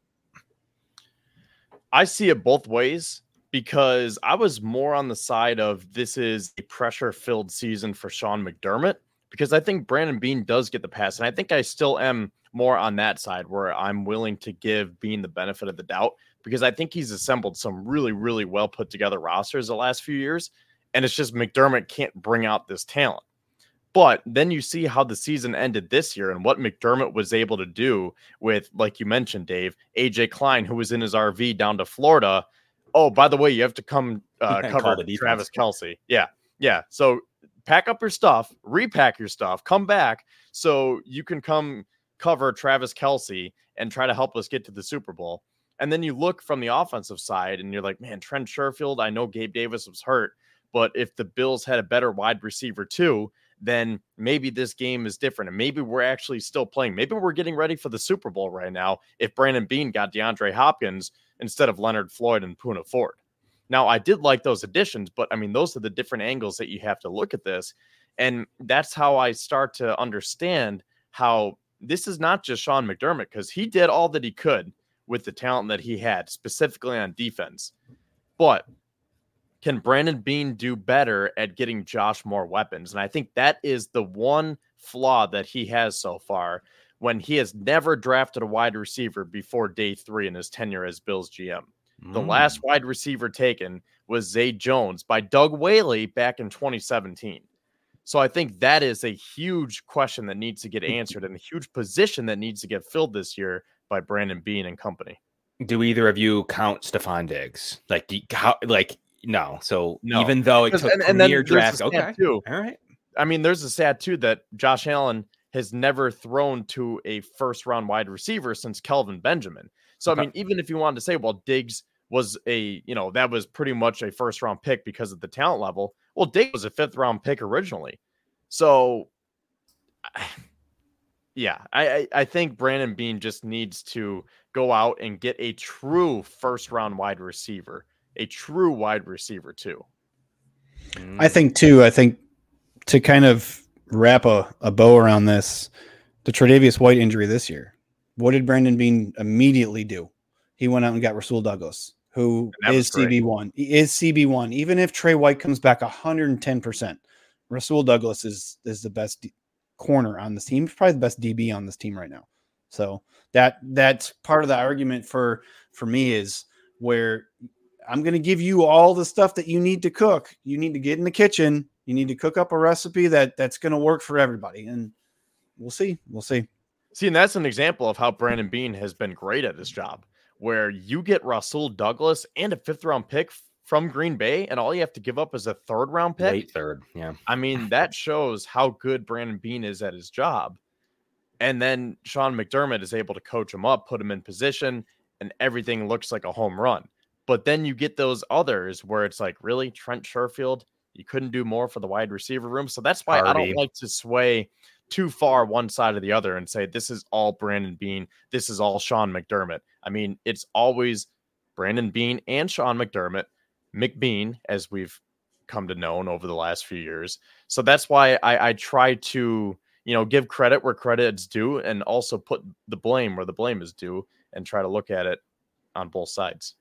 I see it both ways because I was more on the side of this is a pressure filled season for Sean McDermott because I think Brandon Beane does get the pass. And I think I still am more on that side where I'm willing to give Beane the benefit of the doubt because I think he's assembled some really, really well put together rosters the last few years. And it's just McDermott can't bring out this talent. But then you see how the season ended this year and what McDermott was able to do with, like you mentioned, Dave, AJ Klein, who was in his RV down to Florida oh, by the way, you have to come uh, cover Travis Kelce. Yeah, yeah. So pack up your stuff, repack your stuff, come back so you can come cover Travis Kelce and try to help us get to the Super Bowl. And then you look from the offensive side and you're like, man, Trent Sherfield, I know Gabe Davis was hurt, but if the Bills had a better wide receiver too, then maybe this game is different. And maybe we're actually still playing. Maybe we're getting ready for the Super Bowl right now if Brandon Beane got DeAndre Hopkins instead of Leonard Floyd and Poona Ford. Now, I did like those additions, but I mean, those are the different angles that you have to look at this. And that's how I start to understand how this is not just Sean McDermott because he did all that he could with the talent that he had, specifically on defense. But can Brandon Beane do better at getting Josh more weapons? And I think that is the one flaw that he has so far when he has never drafted a wide receiver before day three in his tenure as Bills GM. Mm. The last wide receiver taken was Zay Jones by Doug Whaley back in 2017. So I think that is a huge question that needs to get *laughs* answered and a huge position that needs to get filled this year by Brandon Beane and company. Do either of you count Stefon Diggs? Like, how, like no. So no. even though it took and, and premier draft, okay, too. all right. I mean, there's a sad too that Josh Allen has never thrown to a first round wide receiver since Kelvin Benjamin. So okay. I mean, even if you wanted to say, well, Diggs was a, you know, that was pretty much a first round pick because of the talent level. Well, Diggs was a fifth round pick originally. So *sighs* yeah, I, I think Brandon Beane just needs to go out and get a true first round wide receiver a true wide receiver too. I mm. think too. I think to kind of wrap a, a bow around this, the Tre'Davious White injury this year. What did Brandon Beane immediately do? He went out and got Rasul Douglas, who is CB one. He is CB one. Even if Trey White comes back 110 percent, Rasul Douglas is is the best d- corner on this team. He's probably the best DB on this team right now. So that that's part of the argument for for me is where I'm going to give you all the stuff that you need to cook. You need to get in the kitchen. You need to cook up a recipe that that's going to work for everybody. And we'll see. We'll see. See, and that's an example of how Brandon Beane has been great at his job, where you get Rasul Douglas and a fifth round pick from Green Bay, and all you have to give up is a third round pick. Late third. Yeah. I mean, that shows how good Brandon Beane is at his job. And then Sean McDermott is able to coach him up, put him in position, and everything looks like a home run. But then you get those others where it's like, really, Trent Sherfield, you couldn't do more for the wide receiver room. So that's why Harty. I don't like to sway too far one side or the other and say this is all Brandon Beane, this is all Sean McDermott. I mean, it's always Brandon Beane and Sean McDermott, McBean, as we've come to know over the last few years. So that's why I, I try to, you know, give credit where credit's due and also put the blame where the blame is due and try to look at it on both sides.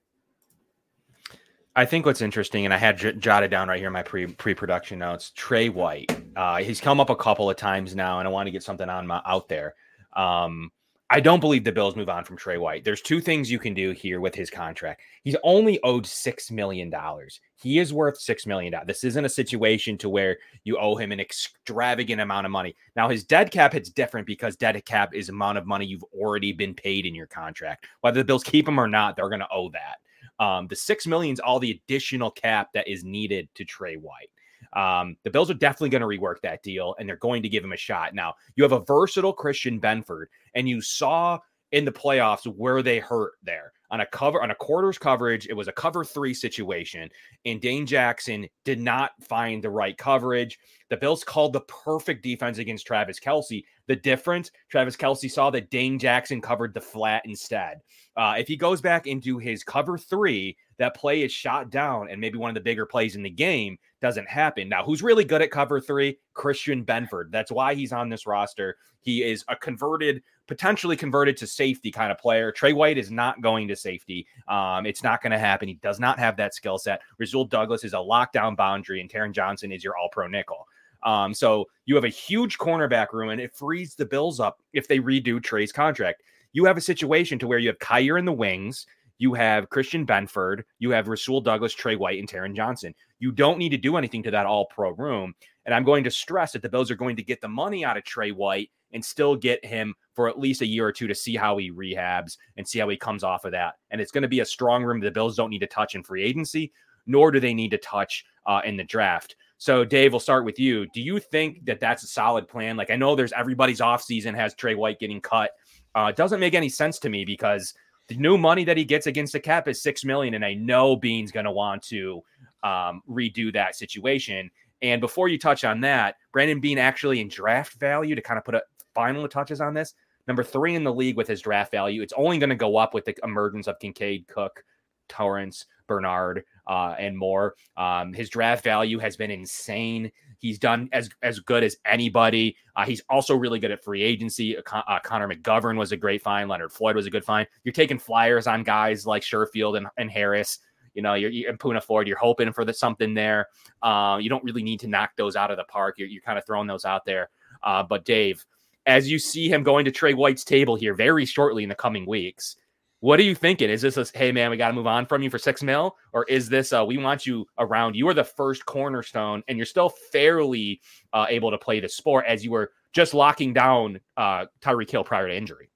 I think what's interesting, and I had j- jotted down right here in my pre pre production notes. Trey White, uh, he's come up a couple of times now, and I want to get something on my out there. Um, I don't believe the Bills move on from Trey White. There's two things you can do here with his contract. He's only owed six million dollars. He is worth six million dollars. This isn't a situation to where you owe him an extravagant amount of money. Now his dead cap hits different because dead cap is amount of money you've already been paid in your contract. Whether the Bills keep him or not, they're going to owe that. Um, the six million is all the additional cap that is needed to Trey White. Um, the Bills are definitely going to rework that deal and they're going to give him a shot. Now, you have a versatile Christian Benford, and you saw in the playoffs where they hurt there on a cover on a quarters coverage. It was a cover three situation, and Dane Jackson did not find the right coverage. The Bills called the perfect defense against Travis Kelce. The difference, Travis Kelce saw that Dane Jackson covered the flat instead. Uh, if he goes back into his cover three, that play is shot down, and maybe one of the bigger plays in the game doesn't happen. Now, who's really good at cover three? Christian Benford. That's why he's on this roster. He is a converted, potentially converted to safety kind of player. Trey White is not going to safety. Um, it's not going to happen. He does not have that skill set. Rasul Douglas is a lockdown boundary, and Taron Johnson is your all pro nickel. Um, so you have a huge cornerback room, and it frees the Bills up if they redo Trey's contract you have a situation to where you have Kaiir in the wings, you have Christian Benford, you have Rasul Douglas, Trey White, and Taron Johnson. You don't need to do anything to that all pro room. And I'm going to stress that the Bills are going to get the money out of Trey White and still get him for at least a year or two to see how he rehabs and see how he comes off of that. And it's going to be a strong room the Bills don't need to touch in free agency, nor do they need to touch uh, in the draft. So, Dave, we'll start with you. Do you think that that's a solid plan? Like, I know there's everybody's offseason has Trey White getting cut. Uh, it doesn't make any sense to me because the new money that he gets against the cap is six million, and I know Beane's going to want to um, redo that situation. And before you touch on that, Brandon Beane actually in draft value to kind of put a final touches on this. Number three in the league with his draft value. It's only going to go up with the emergence of Kincaid, Cook, Torrence, Bernard, uh, and more. Um, his draft value has been insane. He's done as as good as anybody. Uh, he's also really good at free agency. Uh, Connor McGovern was a great find. Leonard Floyd was a good find. You're taking flyers on guys like Sherfield and, and Harris. You know, you're, you're Poona Ford. You're hoping for the, something there. Uh, you don't really need to knock those out of the park. You're, you're kind of throwing those out there. Uh, but Dave, as you see him going to Trey White's table here very shortly in the coming weeks, what are you thinking? Is this a hey man, we got to move on from you for six mil, or is this uh, we want you around? You are the first cornerstone, and you're still fairly uh, able to play the sport as you were just locking down uh, Tyreek Hill prior to injury.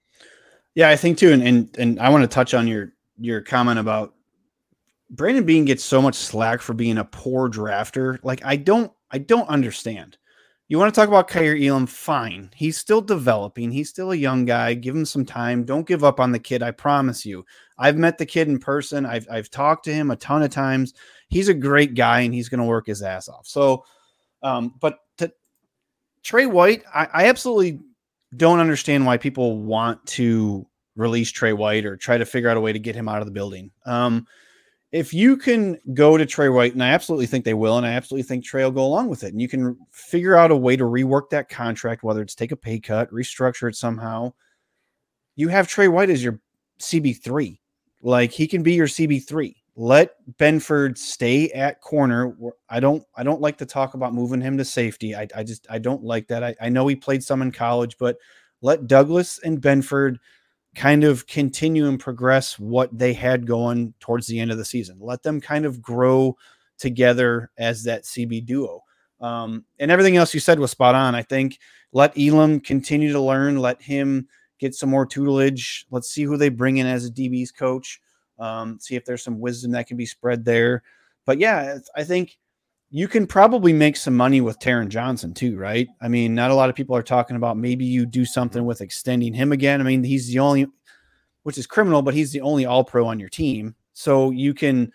Yeah, I think too, and and, and I want to touch on your your comment about Brandon Beane gets so much slack for being a poor drafter. Like I don't I don't understand. You want to talk about Kaiir Elam? Fine. He's still developing. He's still a young guy. Give him some time. Don't give up on the kid. I promise you. I've met the kid in person. I've, I've talked to him a ton of times. He's a great guy and he's going to work his ass off. So, um, but to Trey White, I, I absolutely don't understand why people want to release Trey White or try to figure out a way to get him out of the building. Um, if you can go to Trey White, and I absolutely think they will, and I absolutely think Trey will go along with it, and you can figure out a way to rework that contract, whether it's take a pay cut, restructure it somehow, you have Trey White as your CB3. Like he can be your CB3. Let Benford stay at corner. I don't I don't like to talk about moving him to safety. I, I just I don't like that. I, I know he played some in college, but let Douglas and Benford – kind of continue and progress what they had going towards the end of the season. Let them kind of grow together as that CB duo. Um, and everything else you said was spot on. I think let Elam continue to learn, let him get some more tutelage. Let's see who they bring in as a DB's coach. Um, see if there's some wisdom that can be spread there. But yeah, I think you can probably make some money with Taron Johnson too, right? I mean, not a lot of people are talking about maybe you do something with extending him again. I mean, he's the only, which is criminal, but he's the only All Pro on your team, so you can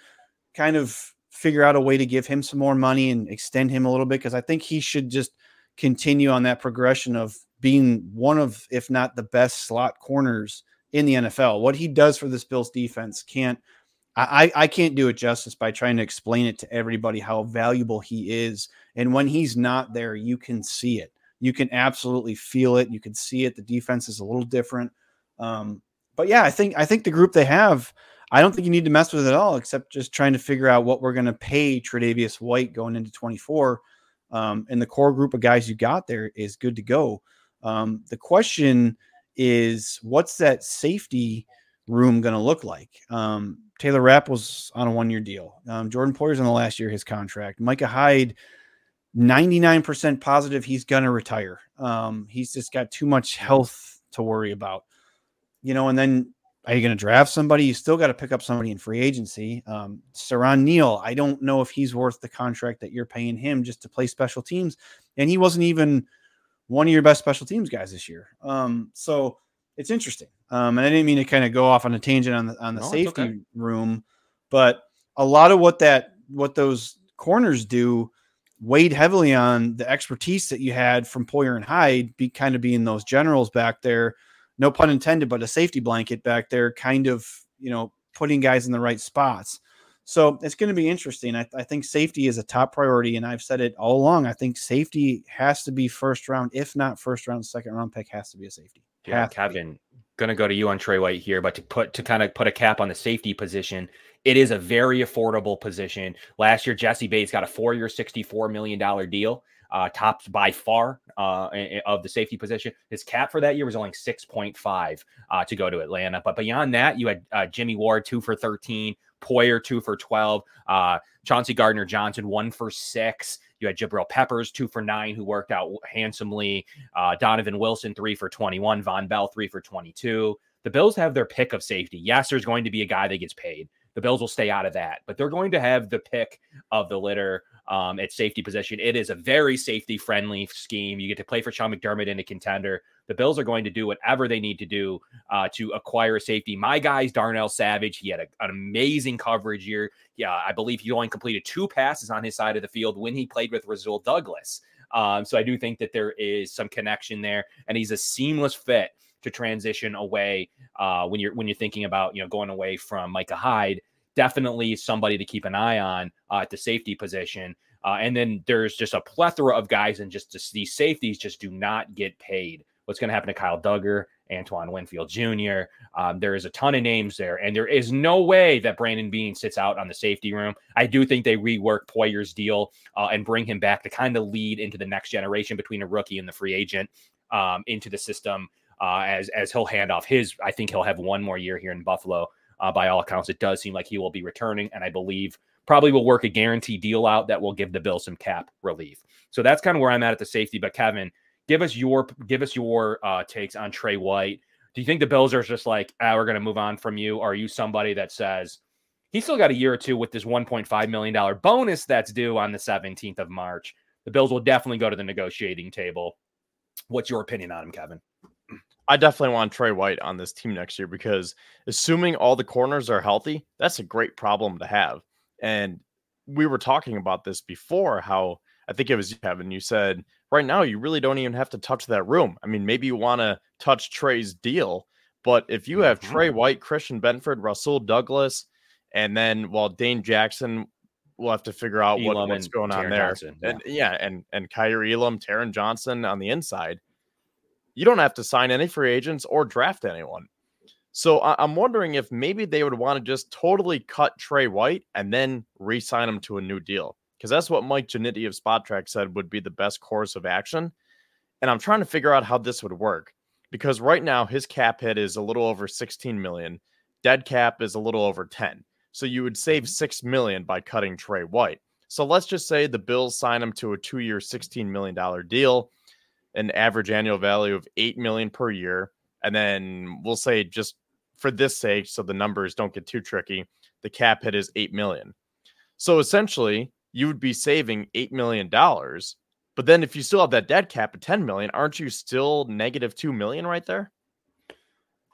kind of figure out a way to give him some more money and extend him a little bit because I think he should just continue on that progression of being one of, if not the best slot corners in the NFL. What he does for this Bills defense can't I, I can't do it justice by trying to explain it to everybody how valuable he is. And when he's not there, you can see it. You can absolutely feel it. You can see it. The defense is a little different. Um, but yeah, I think I think the group they have, I don't think you need to mess with it at all, except just trying to figure out what we're going to pay Tre'Davious White going into 24. Um, and the core group of guys you got there is good to go. Um, the question is, what's that safety room going to look like? Um, Taylor Rapp was on a one year deal. Um, Jordan Poyer's on the last year his contract. Micah Hyde, 99% positive he's going to retire. Um, he's just got too much health to worry about. You know, and then are you going to draft somebody? You still got to pick up somebody in free agency. Um, Siran Neal, I don't know if he's worth the contract that you're paying him just to play special teams. And he wasn't even one of your best special teams guys this year. Um, so it's interesting. Um, and I didn't mean to kind of go off on a tangent on the on the no, safety okay. room, but a lot of what that what those corners do weighed heavily on the expertise that you had from Poyer and Hyde, be kind of being those generals back there. No pun intended, but a safety blanket back there, kind of you know putting guys in the right spots. So it's going to be interesting. I, I, think safety is a top priority, and I've said it all along. I think safety has to be first round, if not first round, second round pick has to be a safety. Yeah, Kevin, gonna go to you on Trey White here, but to put to kind of put a cap on the safety position, it is a very affordable position. Last year, Jessie Bates got a four-year, sixty-four million dollar deal, uh, topped by far uh, of the safety position. His cap for that year was only six point five uh, to go to Atlanta, but beyond that, you had uh, Jimmy Ward two for thirteen, Poyer two for twelve, uh, Chauncey Gardner Johnson one for six. You had Jabril Peppers, two for nine, who worked out handsomely. Uh, Donovan Wilson, three for 21. Vonn Bell, three for 22. The Bills have their pick of safety. Yes, there's going to be a guy that gets paid. The Bills will stay out of that, but they're going to have the pick of the litter um, at safety position. It is a very safety friendly scheme. You get to play for Sean McDermott in a contender. The Bills are going to do whatever they need to do uh, to acquire a safety. My guy's Darnell Savage. He had a, an amazing coverage year. Yeah, I believe he only completed two passes on his side of the field when he played with Rasul Douglas. Um, so I do think that there is some connection there, and he's a seamless fit to transition away uh, when you're when you're thinking about you know going away from Micah Hyde. Definitely somebody to keep an eye on uh, at the safety position. Uh, and then there's just a plethora of guys, and just, just these safeties just do not get paid. What's going to happen to Kyle Dugger, Antoine Winfield Jr.? Um, there is a ton of names there, and there is no way that Brandon Beane sits out on the safety room. I do think they rework Poyer's deal uh, and bring him back to kind of lead into the next generation between a rookie and the free agent um, into the system uh, as as he'll hand off his. I think he'll have one more year here in Buffalo. Uh, by all accounts, it does seem like he will be returning, and I believe probably will work a guarantee deal out that will give the Bills some cap relief. So that's kind of where I'm at at the safety. But Kevin, give us your give us your uh, takes on Trey White. Do you think the Bills are just like, ah, we're going to move on from you? Or are you somebody that says he's still got a year or two with this 1.5 million dollar bonus that's due on the 17th of March? The Bills will definitely go to the negotiating table. What's your opinion on him, Kevin? I definitely want Trey White on this team next year because assuming all the corners are healthy, that's a great problem to have. And we were talking about this before how I think it was Kevin. You said right now you really don't even have to touch that room. I mean, maybe you want to touch Trey's deal, but if you have mm-hmm. Trey White, Christian Benford, Rasul Douglas, and then while well, Dane Jackson, we'll have to figure out what, what's going on there. Johnson, yeah. And yeah, and and Kaiir Elam, Taron Johnson on the inside you don't have to sign any free agents or draft anyone. So I- am wondering if maybe they would want to just totally cut Trey White and then re-sign him to a new deal because that's what Mike Ginnitti of Spotrac said would be the best course of action. And I'm trying to figure out how this would work because right now his cap hit is a little over 16 million, dead cap is a little over 10. So you would save mm-hmm. 6 million by cutting Trey White. So let's just say the Bills sign him to a 2-year 16 million dollar deal an average annual value of 8 million per year and then we'll say just for this sake so the numbers don't get too tricky the cap hit is 8 million so essentially you would be saving 8 million dollars but then if you still have that dead cap of 10 million aren't you still negative 2 million right there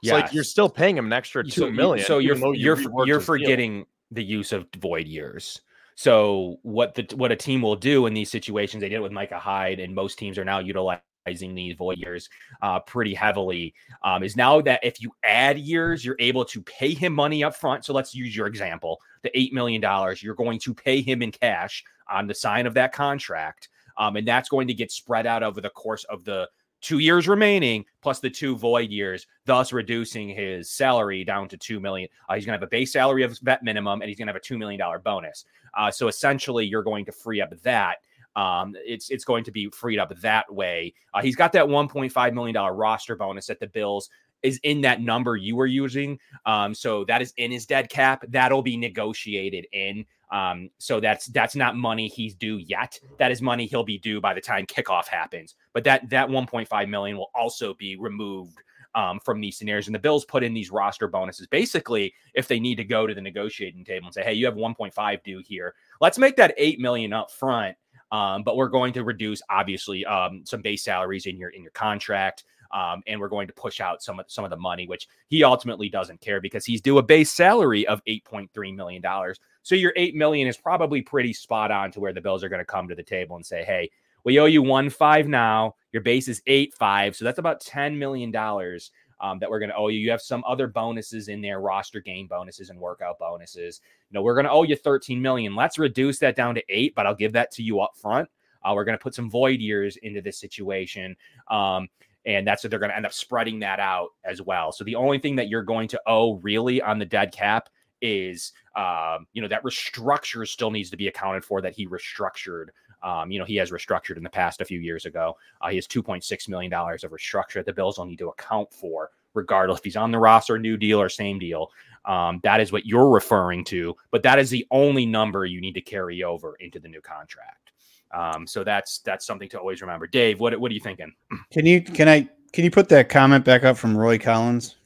yeah like you're still paying him an extra two so million. So you're you're you're forgetting deal. the use of void years so what the what a team will do in these situations, they did it with Micah Hyde, and most teams are now utilizing these void years uh, pretty heavily um, is now that if you add years, you're able to pay him money up front. So let's use your example the $8 million. You're going to pay him in cash on the sign of that contract. Um, and that's going to get spread out over the course of the two years remaining plus the two void years, thus reducing his salary down to two million. Uh, he's going to have a base salary of vet minimum, and he's going to have a two million dollar bonus. Uh, so essentially, you're going to free up that um, it's it's going to be freed up that way. Uh, he's got that 1.5 million dollar roster bonus that the Bills is in that number you were using. Um, so that is in his dead cap. That'll be negotiated in. Um, so that's that's not money he's due yet. That is money he'll be due by the time kickoff happens. But that that 1.5 million will also be removed um, from these scenarios. And the Bills put in these roster bonuses basically if they need to go to the negotiating table and say, hey, you have 1.5 due here. Let's make that 8 million up front um, but we're going to reduce obviously um, some base salaries in your in your contract. Um, and we're going to push out some of some of the money, which he ultimately doesn't care because he's due a base salary of eight point three million dollars. So your eight million is probably pretty spot on to where the Bills are going to come to the table and say, "Hey, we owe you one five now. Your base is eight five, so that's about ten million dollars um, that we're going to owe you. You have some other bonuses in there, roster game bonuses and workout bonuses. You know, we're going to owe you 13 million. Let's reduce that down to eight, but I'll give that to you up front. Uh, we're going to put some void years into this situation. Um, and that's what they're going to end up spreading that out as well. So the only thing that you're going to owe really on the dead cap is, um, you know, that restructure still needs to be accounted for that he restructured um, you know, he has restructured in the past a few years ago. Uh, he has $2.6 million of restructure that the Bills will need to account for, regardless if he's on the roster, new deal, or same deal. Um, that is what you're referring to, but that is the only number you need to carry over into the new contract. Um, so that's that's something to always remember. Dave, what what are you thinking? *clears throat* Can you can I can you put that comment back up from Roy Collins?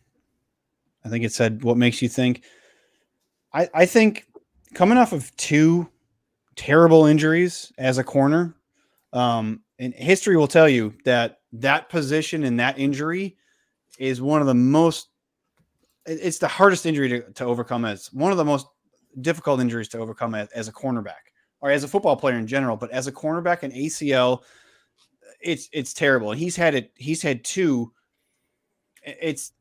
I think it said, "What makes you think?" I I think coming off of two terrible injuries as a corner. Um, and history will tell you that that position and that injury is one of the most it's the hardest injury to, to overcome as one of the most difficult injuries to overcome as, as, a cornerback or as a football player in general. But as a cornerback and acl it's it's terrible. And he's had it he's had two it's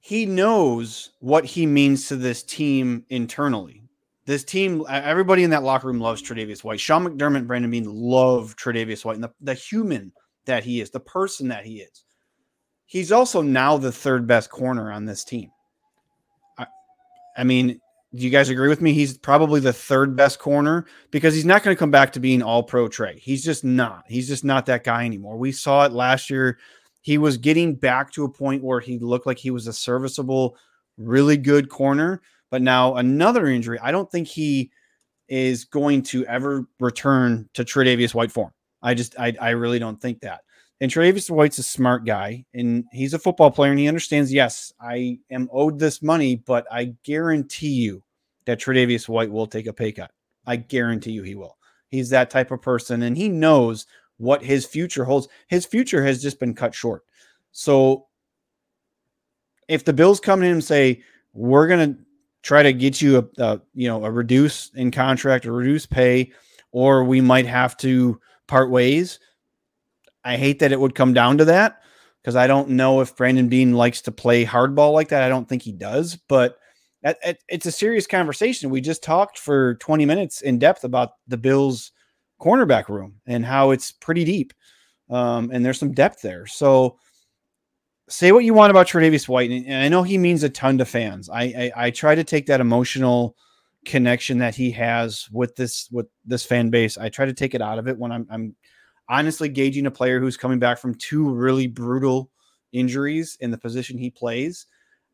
he knows what he means to this team internally this team, everybody in that locker room loves Tre'Davious White. Sean McDermott, Brandon Beane love Tre'Davious White and the, the human that he is, the person that he is. He's also now the third best corner on this team. I, I mean, do you guys agree with me? He's probably the third best corner because he's not going to come back to being all pro Trey. He's just not. He's just not that guy anymore. We saw it last year. He was getting back to a point where he looked like he was a serviceable, really good corner but now another injury. I don't think he is going to ever return to Tre'Davious White form. I just, I, I really don't think that. And Tre'Davious White's a smart guy, and he's a football player, and he understands. Yes, I am owed this money, but I guarantee you that Tre'Davious White will take a pay cut. I guarantee you he will. He's that type of person, and he knows what his future holds. His future has just been cut short. So, if the Bills come in and say we're to try to get you a, a you know a reduce in contract or reduce pay, or we might have to part ways. I hate that it would come down to that because I don't know if Brandon Beane likes to play hardball like that. I don't think he does, but that it's a serious conversation. We just talked for 20 minutes in depth about the Bills' cornerback room and how it's pretty deep, um, and there's some depth there. So say what you want about Tre'Davious White, and I know he means a ton to fans. I, I, I try to take that emotional connection that he has with this with this fan base. I try to take it out of it when I'm I'm honestly gauging a player who's coming back from two really brutal injuries in the position he plays.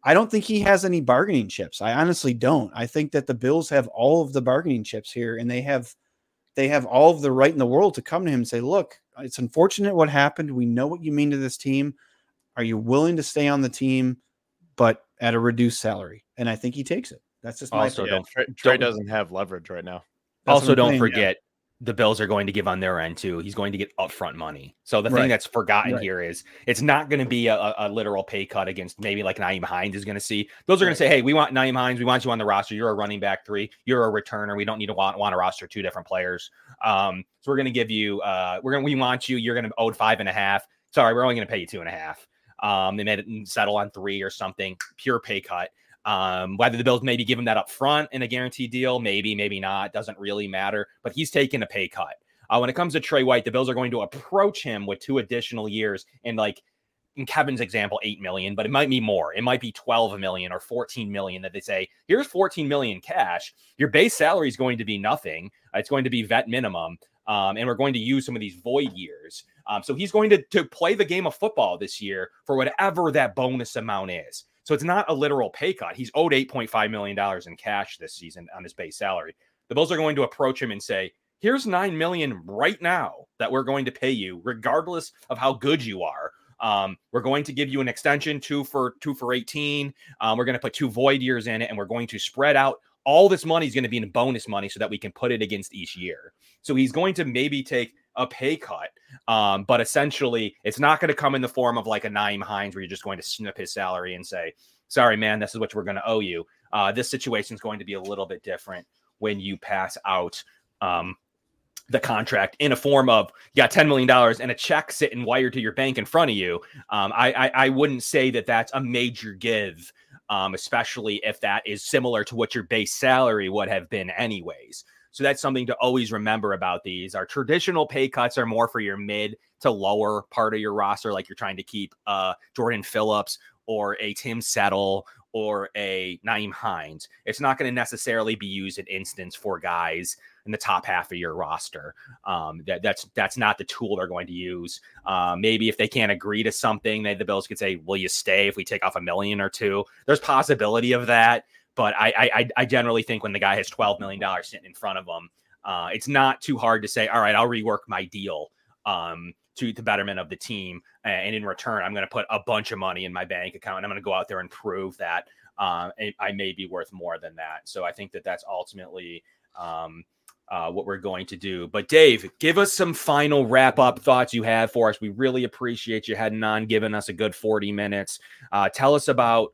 I don't think he has any bargaining chips. I honestly don't. I think that the Bills have all of the bargaining chips here, and they have they have all of the right in the world to come to him and say, "Look, it's unfortunate what happened. We know what you mean to this team. Are you willing to stay on the team, but at a reduced salary? And I think he takes it. That's just my also don't, Trey, Trey doesn't have leverage right now. That's also, don't forget the Bills are going to give on their end too. He's going to get upfront money. So the right. thing that's forgotten right. here is it's not going to be a, a, literal pay cut against maybe like Nyheim Hines is going to see. Those are right. going to say, "Hey, we want Nyheim Hines. We want you on the roster. You're a running back three. You're a returner. We don't need to want, want to roster two different players. Um, so we're going to give you. Uh, we're going. We want you. You're going to owe five and a half. Sorry, we're only going to pay you two and a half. Um, they it settle on three or something, pure pay cut. Um, whether the Bills maybe give him that up front in a guaranteed deal, maybe, maybe not, doesn't really matter. But he's taking a pay cut. Uh, when it comes to Trey White, the Bills are going to approach him with two additional years and like in Kevin's example, 8 million, but it might be more. It might be 12 million or 14 million that they say, here's 14 million cash. Your base salary is going to be nothing. It's going to be vet minimum. Um, and we're going to use some of these void years. Um, so he's going to, to play the game of football this year for whatever that bonus amount is. So it's not a literal pay cut. He's owed $8.5 million in cash this season on his base salary. The Bills are going to approach him and say, here's 9 million right now that we're going to pay you, regardless of how good you are. Um, we're going to give you an extension two for two for 18. Um, we're going to put two void years in it, and we're going to spread out all this money is going to be in bonus money so that we can put it against each year. So he's going to maybe take a pay cut. Um, but essentially, it's not going to come in the form of like a Nyheim Hines where you're just going to snip his salary and say, sorry, man, this is what we're going to owe you. Uh, this situation is going to be a little bit different when you pass out um, the contract in a form of you got $10 million and a check sitting wired to your bank in front of you. Um, I, I, I, wouldn't say that that's a major give, um, especially if that is similar to what your base salary would have been anyways. So that's something to always remember about these. Our traditional pay cuts are more for your mid to lower part of your roster, like you're trying to keep uh, Jordan Phillips or a Tim Settle or a Nyheim Hines. It's not going to necessarily be used in instance for guys in the top half of your roster. Um, that, that's that's not the tool they're going to use. Uh, maybe if they can't agree to something, they, the Bills could say, "Will you stay if we take off a million or two? There's possibility of that. But I, I, I generally think when the guy has twelve million dollars sitting in front of him, uh, it's not too hard to say, all right, I'll rework my deal um, to the betterment of the team, and in return, I'm going to put a bunch of money in my bank account, and I'm going to go out there and prove that uh, I may be worth more than that. So I think that that's ultimately um, uh, what we're going to do. But Dave, give us some final wrap up thoughts you have for us. We really appreciate you heading on, giving us a good 40 minutes. Uh, tell us about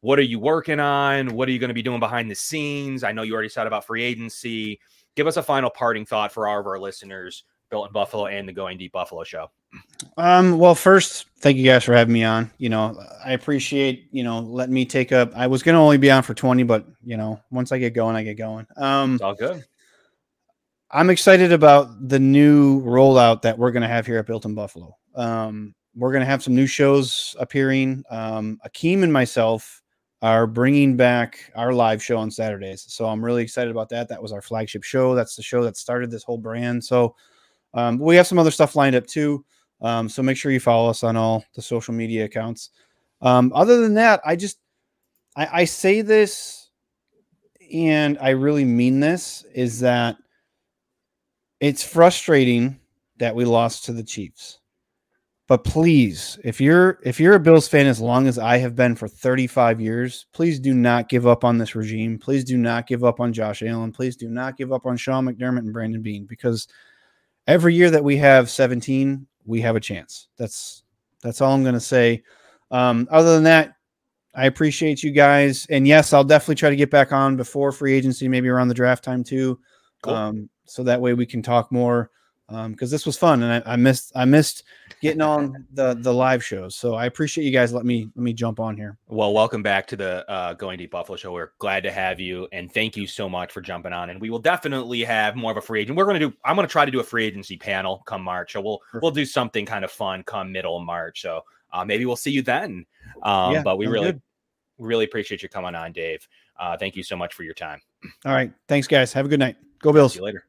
what are you working on? What are you going to be doing behind the scenes? I know you already said about free agency. Give us a final parting thought for all of our listeners, Built in Buffalo and the Going Deep Buffalo show. Um, well, first, thank you guys for having me on. You know, I appreciate, you know, letting me take up. I was going to only be on for 20, but, you know, once I get going, I get going. Um, it's all good. I'm excited about the new rollout that we're going to have here at Built in Buffalo. Um, we're going to have some new shows appearing. Um, Akeem and myself are bringing back our live show on Saturdays. So I'm really excited about that. That was our flagship show. That's the show that started this whole brand. So um, we have some other stuff lined up too. Um, so make sure you follow us on all the social media accounts. Um, other than that, I just I, I say this and I really mean this is that it's frustrating that we lost to the Chiefs. But please, if you're if you're a Bills fan as long as I have been for 35 years, please do not give up on this regime. Please do not give up on Josh Allen. Please do not give up on Sean McDermott and Brandon Beane because every year that we have 17, we have a chance. That's that's all I'm going to say. Um, other than that, I appreciate you guys, and yes, I'll definitely try to get back on before free agency, maybe around the draft time too. Cool. Um, so that way we can talk more because um, this was fun and I, I, missed I missed getting on the the live shows. So I appreciate you guys let me let me jump on here. Well, welcome back to the uh, Going Deep Buffalo Show. We're glad to have you and thank you so much for jumping on. And we will definitely have more of a free agent. We're going to do. I'm going to try to do a free agency panel come March. So we'll Perfect. we'll do something kind of fun come middle of March. So uh, maybe we'll see you then. Um, yeah, but we really good. really appreciate you coming on, Dave. Uh, thank you so much for your time. All right, thanks guys. Have a good night. Go Bills. See you later.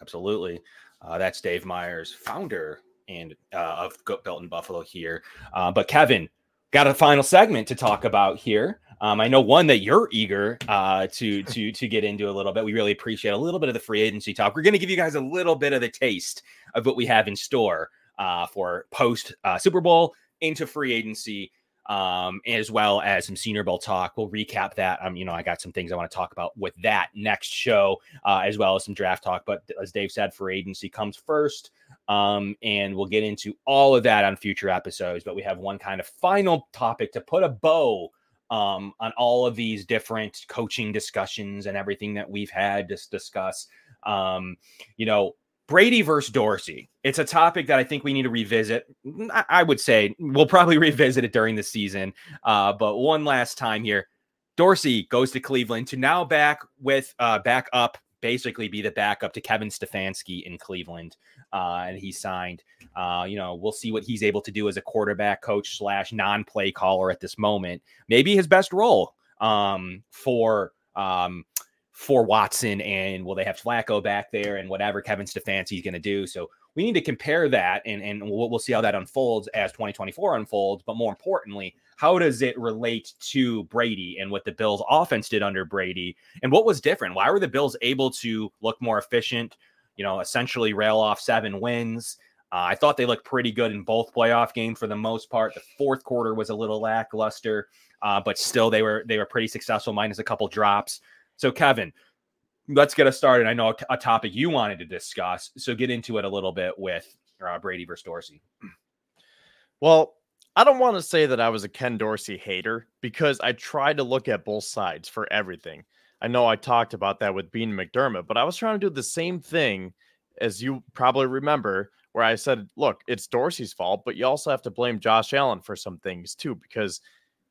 Absolutely. Uh, that's Dave Myers, founder and uh, of Built in Buffalo here. Uh, but Kevin, got a final segment to talk about here. Um, I know one that you're eager uh, to to to get into a little bit. We really appreciate a little bit of the free agency talk. We're going to give you guys a little bit of the taste of what we have in store uh, for post uh, Super Bowl into free agency um, as well as some Senior Bowl talk. We'll recap that. Um, you know, I got some things I want to talk about with that next show, uh, as well as some draft talk. But as Dave said, for agency comes first. Um, and we'll get into all of that on future episodes. But we have one kind of final topic to put a bow um, on all of these different coaching discussions and everything that we've had to discuss. Um, you know, Brady versus Dorsey. It's a topic that I think we need to revisit. I would say we'll probably *laughs* revisit it during the season. Uh, but one last time here, Dorsey goes to Cleveland to now back with uh, back up, basically be the backup to Kevin Stefanski in Cleveland, uh, and he signed. Uh, you know, we'll see what he's able to do as a quarterback coach slash non-play caller at this moment. Maybe his best role um, for um, for Watson and will they have Flacco back there and whatever Kevin Stefanski is going to do. So we need to compare that and, and we'll, we'll see how that unfolds as 2024 unfolds. But more importantly, how does it relate to Brady and what the Bills offense did under Brady and what was different? Why were the Bills able to look more efficient? You know, essentially rail off seven wins. Uh, I thought they looked pretty good in both playoff games for the most part. The fourth quarter was a little lackluster, uh, but still they were they were pretty successful, minus a couple drops. So, Kevin, let's get us started. I know a, topic you wanted to discuss, so get into it a little bit with uh, Brady versus Dorsey. *clears throat* Well, I don't want to say that I was a Ken Dorsey hater because I tried to look at both sides for everything. I know I talked about that with Beane McDermott, but I was trying to do the same thing as you probably remember, where I said, look, it's Dorsey's fault, but you also have to blame Josh Allen for some things too, because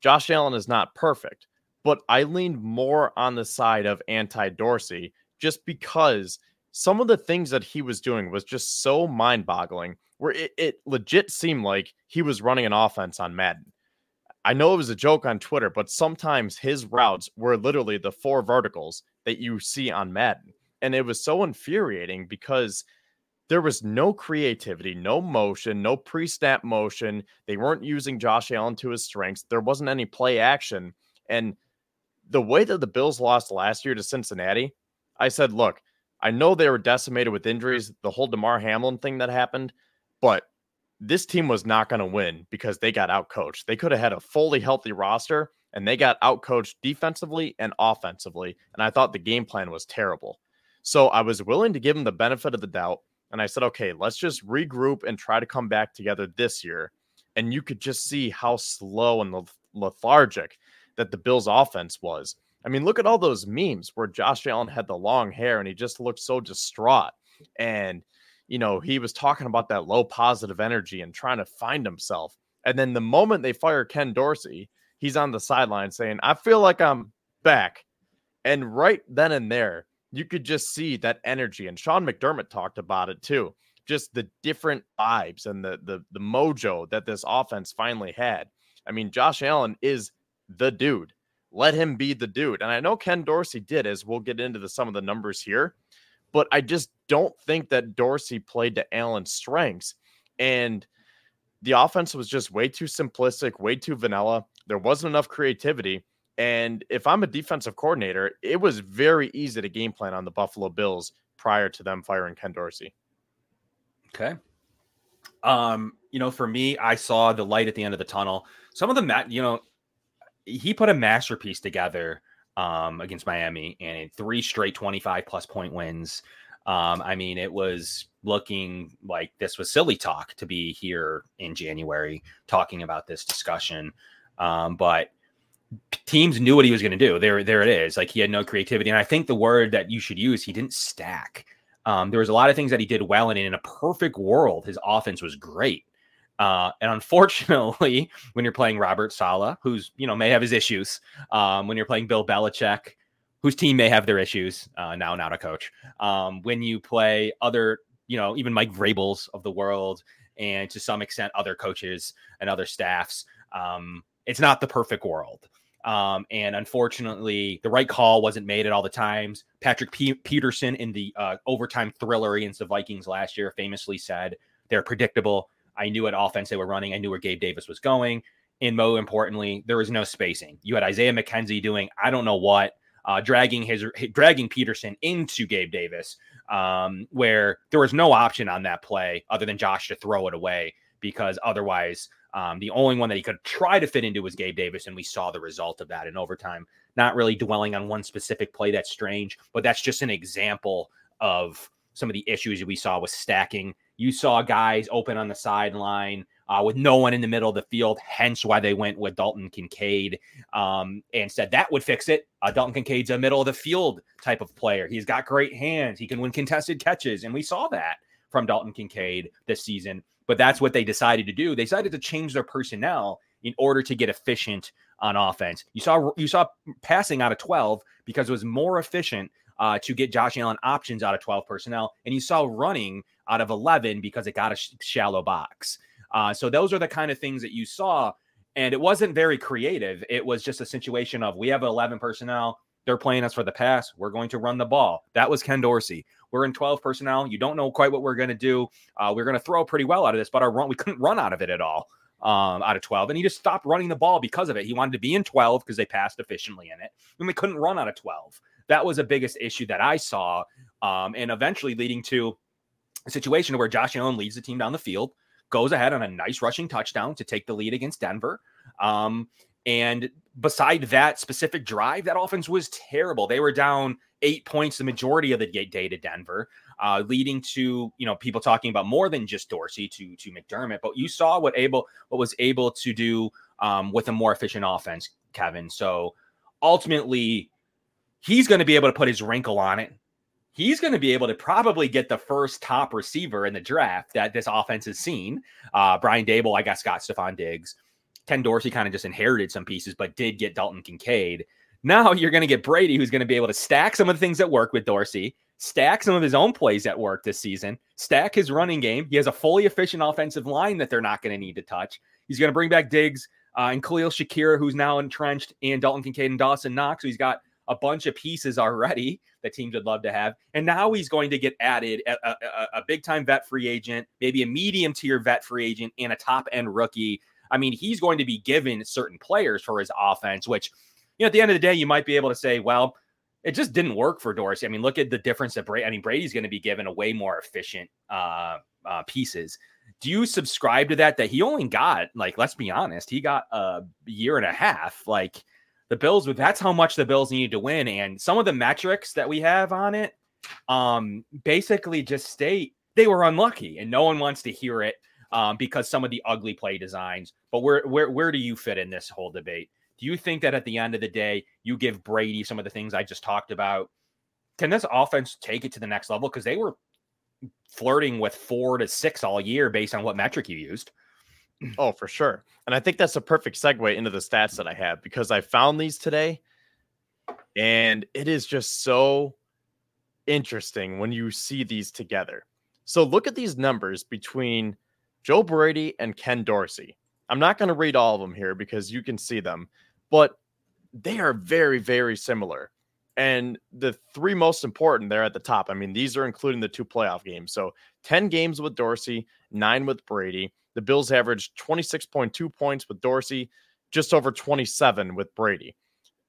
Josh Allen is not perfect but I leaned more on the side of anti Dorsey just because some of the things that he was doing was just so mind boggling, where it, it, legit seemed like he was running an offense on Madden. I know it was a joke on Twitter, but sometimes his routes were literally the four verticals that you see on Madden. And it was so infuriating because there was no creativity, no motion, no pre snap motion. They weren't using Josh Allen to his strengths. There wasn't any play action. And the way that the Bills lost last year to Cincinnati, I said, look, I know they were decimated with injuries, the whole Damar Hamlin thing that happened, but this team was not going to win because they got outcoached. They could have had a fully healthy roster and they got outcoached defensively and offensively. And I thought the game plan was terrible. So I was willing to give them the benefit of the doubt. And I said, okay, let's just regroup and try to come back together this year. And you could just see how slow and lethargic that the Bills offense was. I mean, look at all those memes where Josh Allen had the long hair and he just looked so distraught. And, you know, he was talking about that low positive energy and trying to find himself. And then the moment they fire Ken Dorsey, he's on the sideline saying, I feel like I'm back. And right then and there, you could just see that energy. And Sean McDermott talked about it too. Just the different vibes and the the the mojo that this offense finally had. I mean, Josh Allen is the dude. Let him be the dude. And I know Ken Dorsey did, as we'll get into the, some of the numbers here, but I just don't think that Dorsey played to Allen's strengths. And the offense was just way too simplistic, way too vanilla. There wasn't enough creativity. And if I'm a defensive coordinator, it was very easy to game plan on the Buffalo Bills prior to them firing Ken Dorsey. Okay. Um, you know, for me, I saw the light at the end of the tunnel. Some of the you know, he put a masterpiece together um against Miami and in three straight 25 plus point wins. Um, I mean, it was looking like this was silly talk to be here in January talking about this discussion. Um, but teams knew what he was going to do. There, there it is. Like he had no creativity, and I think the word that you should use, he didn't stack. Um, there was a lot of things that he did well, and in a perfect world, his offense was great. Uh, and unfortunately, *laughs* when you're playing Robert Saleh, who's you know may have his issues, um, when you're playing Bill Belichick, whose team may have their issues, uh, now not a coach. Um, when you play other, you know, even Mike Vrabels of the world, and to some extent other coaches and other staffs, um, it's not the perfect world. Um, and unfortunately, the right call wasn't made at all the times. Patrick P- Peterson in the uh, overtime thriller against the Vikings last year famously said, They're predictable. I knew what offense they were running. I knew where Gabe Davis was going. And more importantly, there was no spacing. You had Isaiah McKenzie doing I don't know what, uh, dragging his dragging Peterson into Gabe Davis, um, where there was no option on that play other than Josh to throw it away because otherwise um, the only one that he could try to fit into was Gabe Davis, and we saw the result of that in overtime. Not really dwelling on one specific play that's strange, but that's just an example of some of the issues that we saw with stacking. You saw guys open on the sideline uh, with no one in the middle of the field, hence why they went with Dalton Kincaid um, and said that would fix it. Uh, Dalton Kincaid's a middle of the field type of player. He's got great hands. He can win contested catches, and we saw that from Dalton Kincaid this season but that's what they decided to do. They decided to change their personnel in order to get efficient on offense. You saw you saw passing out of 12 because it was more efficient uh, to get Josh Allen options out of 12 personnel, and you saw running out of 11 because it got a sh- shallow box. Uh, so those are the kind of things that you saw, and it wasn't very creative. It was just a situation of we have 11 personnel. They're playing us for the pass. We're going to run the ball. That was Ken Dorsey. We're in 12 personnel. You don't know quite what we're going to do. Uh, we're going to throw pretty well out of this, but our run, we couldn't run out of it at all um, out of 12. And he just stopped running the ball because of it. He wanted to be in 12 because they passed efficiently in it. And we couldn't run out of 12. That was the biggest issue that I saw. Um, and eventually leading to a situation where Josh Allen leads the team down the field, goes ahead on a nice rushing touchdown to take the lead against Denver. Um, and beside that specific drive, that offense was terrible. They were down eight points the majority of the day to Denver, uh, leading to you know people talking about more than just Dorsey to to McDermott. But you saw what able what was able to do um, with a more efficient offense, Kevin. So ultimately, he's going to be able to put his wrinkle on it. He's going to be able to probably get the first top receiver in the draft that this offense has seen. Uh, Brian Daboll, I got Scott Stefon Diggs. Ken Dorsey kind of just inherited some pieces, but did get Dalton Kincaid. Now you're going to get Brady, who's going to be able to stack some of the things that work with Dorsey, stack some of his own plays at work this season, stack his running game. He has a fully efficient offensive line that they're not going to need to touch. He's going to bring back Diggs uh, and Khalil Shakir, who's now entrenched, and Dalton Kincaid and Dawson Knox. So he's got a bunch of pieces already that teams would love to have. And now he's going to get added a, a, a big time vet free agent, maybe a medium tier vet free agent, and a top end rookie I mean, he's going to be given certain players for his offense, which, you know, at the end of the day, you might be able to say, well, it just didn't work for Dorsey. I mean, look at the difference that Brady, I mean, Brady's going to be given a way more efficient uh, uh, pieces. Do you subscribe to that? That he only got, like, let's be honest, he got a year and a half. Like, the Bills, that's how much the Bills needed to win. And some of the metrics that we have on it, um, basically just state they were unlucky, and no one wants to hear it um, because some of the ugly play designs. But where where where do you fit in this whole debate? Do you think that at the end of the day, you give Brady some of the things I just talked about? Can this offense take it to the next level? Because they were flirting with four to six all year based on what metric you used. Oh, for sure. And I think that's a perfect segue into the stats that I have because I found these today and it is just so interesting when you see these together. So look at these numbers between Joe Brady and Ken Dorsey. I'm not going to read all of them here because you can see them, but they are very, very similar. And the three most important there at the top. I mean, these are including the two playoff games. So 10 games with Dorsey, nine with Brady. The Bills averaged 26.2 points with Dorsey, just over 27 with Brady.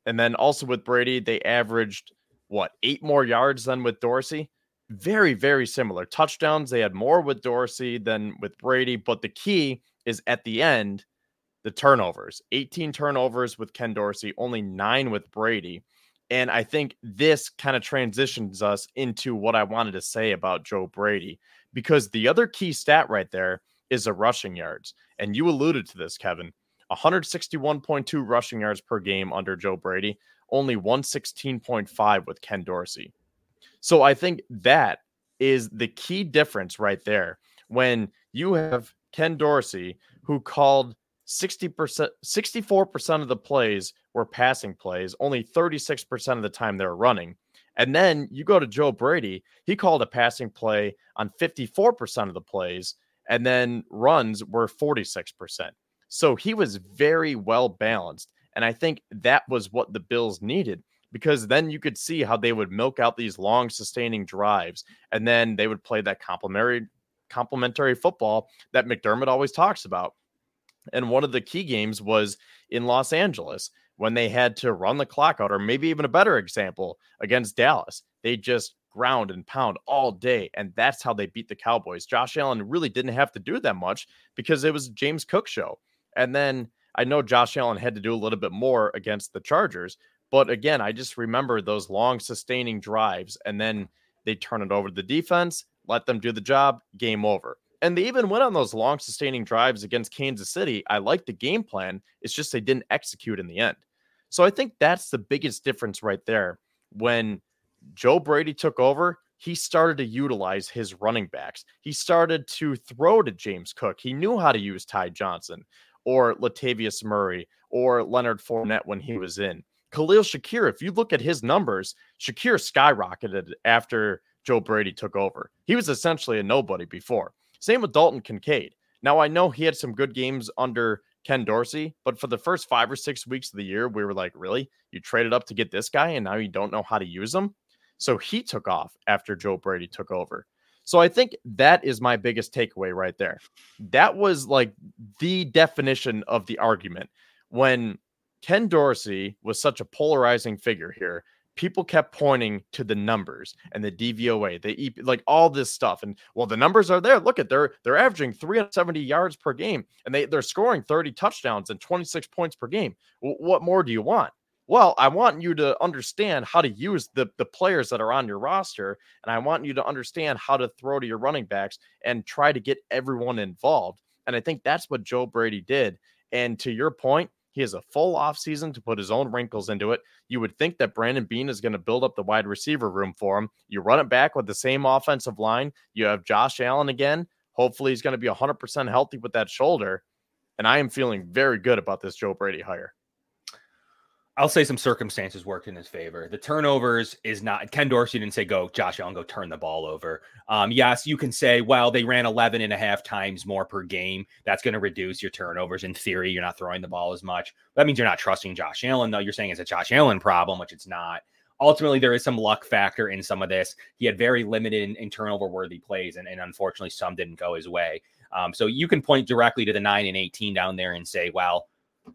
And then also with Brady, they averaged what, eight more yards than with Dorsey? Very, very similar. Touchdowns, they had more with Dorsey than with Brady. But the key is at the end, the turnovers 18 turnovers with Ken Dorsey, only nine with Brady. And I think this kind of transitions us into what I wanted to say about Joe Brady, because the other key stat right there is the rushing yards. And you alluded to this, Kevin 161.2 rushing yards per game under Joe Brady, only 116.5 with Ken Dorsey. So I think that is the key difference right there when you have Ken Dorsey who called 60%, 64% of the plays were passing plays, only 36% of the time they were running. And then you go to Joe Brady, he called a passing play on 54% of the plays, and then runs were 46%. So he was very well balanced. And I think that was what the Bills needed because then you could see how they would milk out these long sustaining drives and then they would play that complementary complementary football that McDermott always talks about. And one of the key games was in Los Angeles when they had to run the clock out, or maybe even a better example against Dallas. They just ground and pound all day. And that's how they beat the Cowboys. Josh Allen really didn't have to do that much because it was James Cook show. And then I know Josh Allen had to do a little bit more against the Chargers. But again, I just remember those long sustaining drives and then they turn it over to the defense, let them do the job, game over and they even went on those long sustaining drives against Kansas City. I like the game plan. It's just they didn't execute in the end. So I think that's the biggest difference right there. When Joe Brady took over, he started to utilize his running backs. He started to throw to James Cook. He knew how to use Ty Johnson or Latavius Murray or Leonard Fournette when he was in. Khalil Shakir, if you look at his numbers, Shakir skyrocketed after Joe Brady took over. He was essentially a nobody before. Same with Dalton Kincaid. Now, I know he had some good games under Ken Dorsey, but for the first five or six weeks of the year, we were like, really? You traded up to get this guy and now you don't know how to use him? So he took off after Joe Brady took over. So I think that is my biggest takeaway right there. That was like the definition of the argument when Ken Dorsey was such a polarizing figure here people kept pointing to the numbers and the DVOA, the EP, like all this stuff. And well, the numbers are there. Look at they're they're averaging 370 yards per game, and they they're scoring 30 touchdowns and 26 points per game. W- what more do you want? Well, I want you to understand how to use the, the players that are on your roster, and I want you to understand how to throw to your running backs and try to get everyone involved. And I think that's what Joe Brady did. And to your point, he has a full offseason to put his own wrinkles into it. You would think that Brandon Beane is going to build up the wide receiver room for him. You run it back with the same offensive line. You have Josh Allen again. Hopefully, he's going to be 100% healthy with that shoulder. And I am feeling very good about this Joe Brady hire. I'll say some circumstances worked in his favor. The turnovers is not Ken Dorsey didn't say go Josh Allen go turn the ball over. Um, yes, you can say, well, they ran 11 and a half times more per game. That's going to reduce your turnovers. In theory, you're not throwing the ball as much. That means you're not trusting Josh Allen, though. You're saying it's a Josh Allen problem, which it's not. Ultimately, there is some luck factor in some of this. He had very limited in turnover worthy plays, and, and, unfortunately, some didn't go his way. Um, so you can point directly to the 9 and 18 down there and say, well,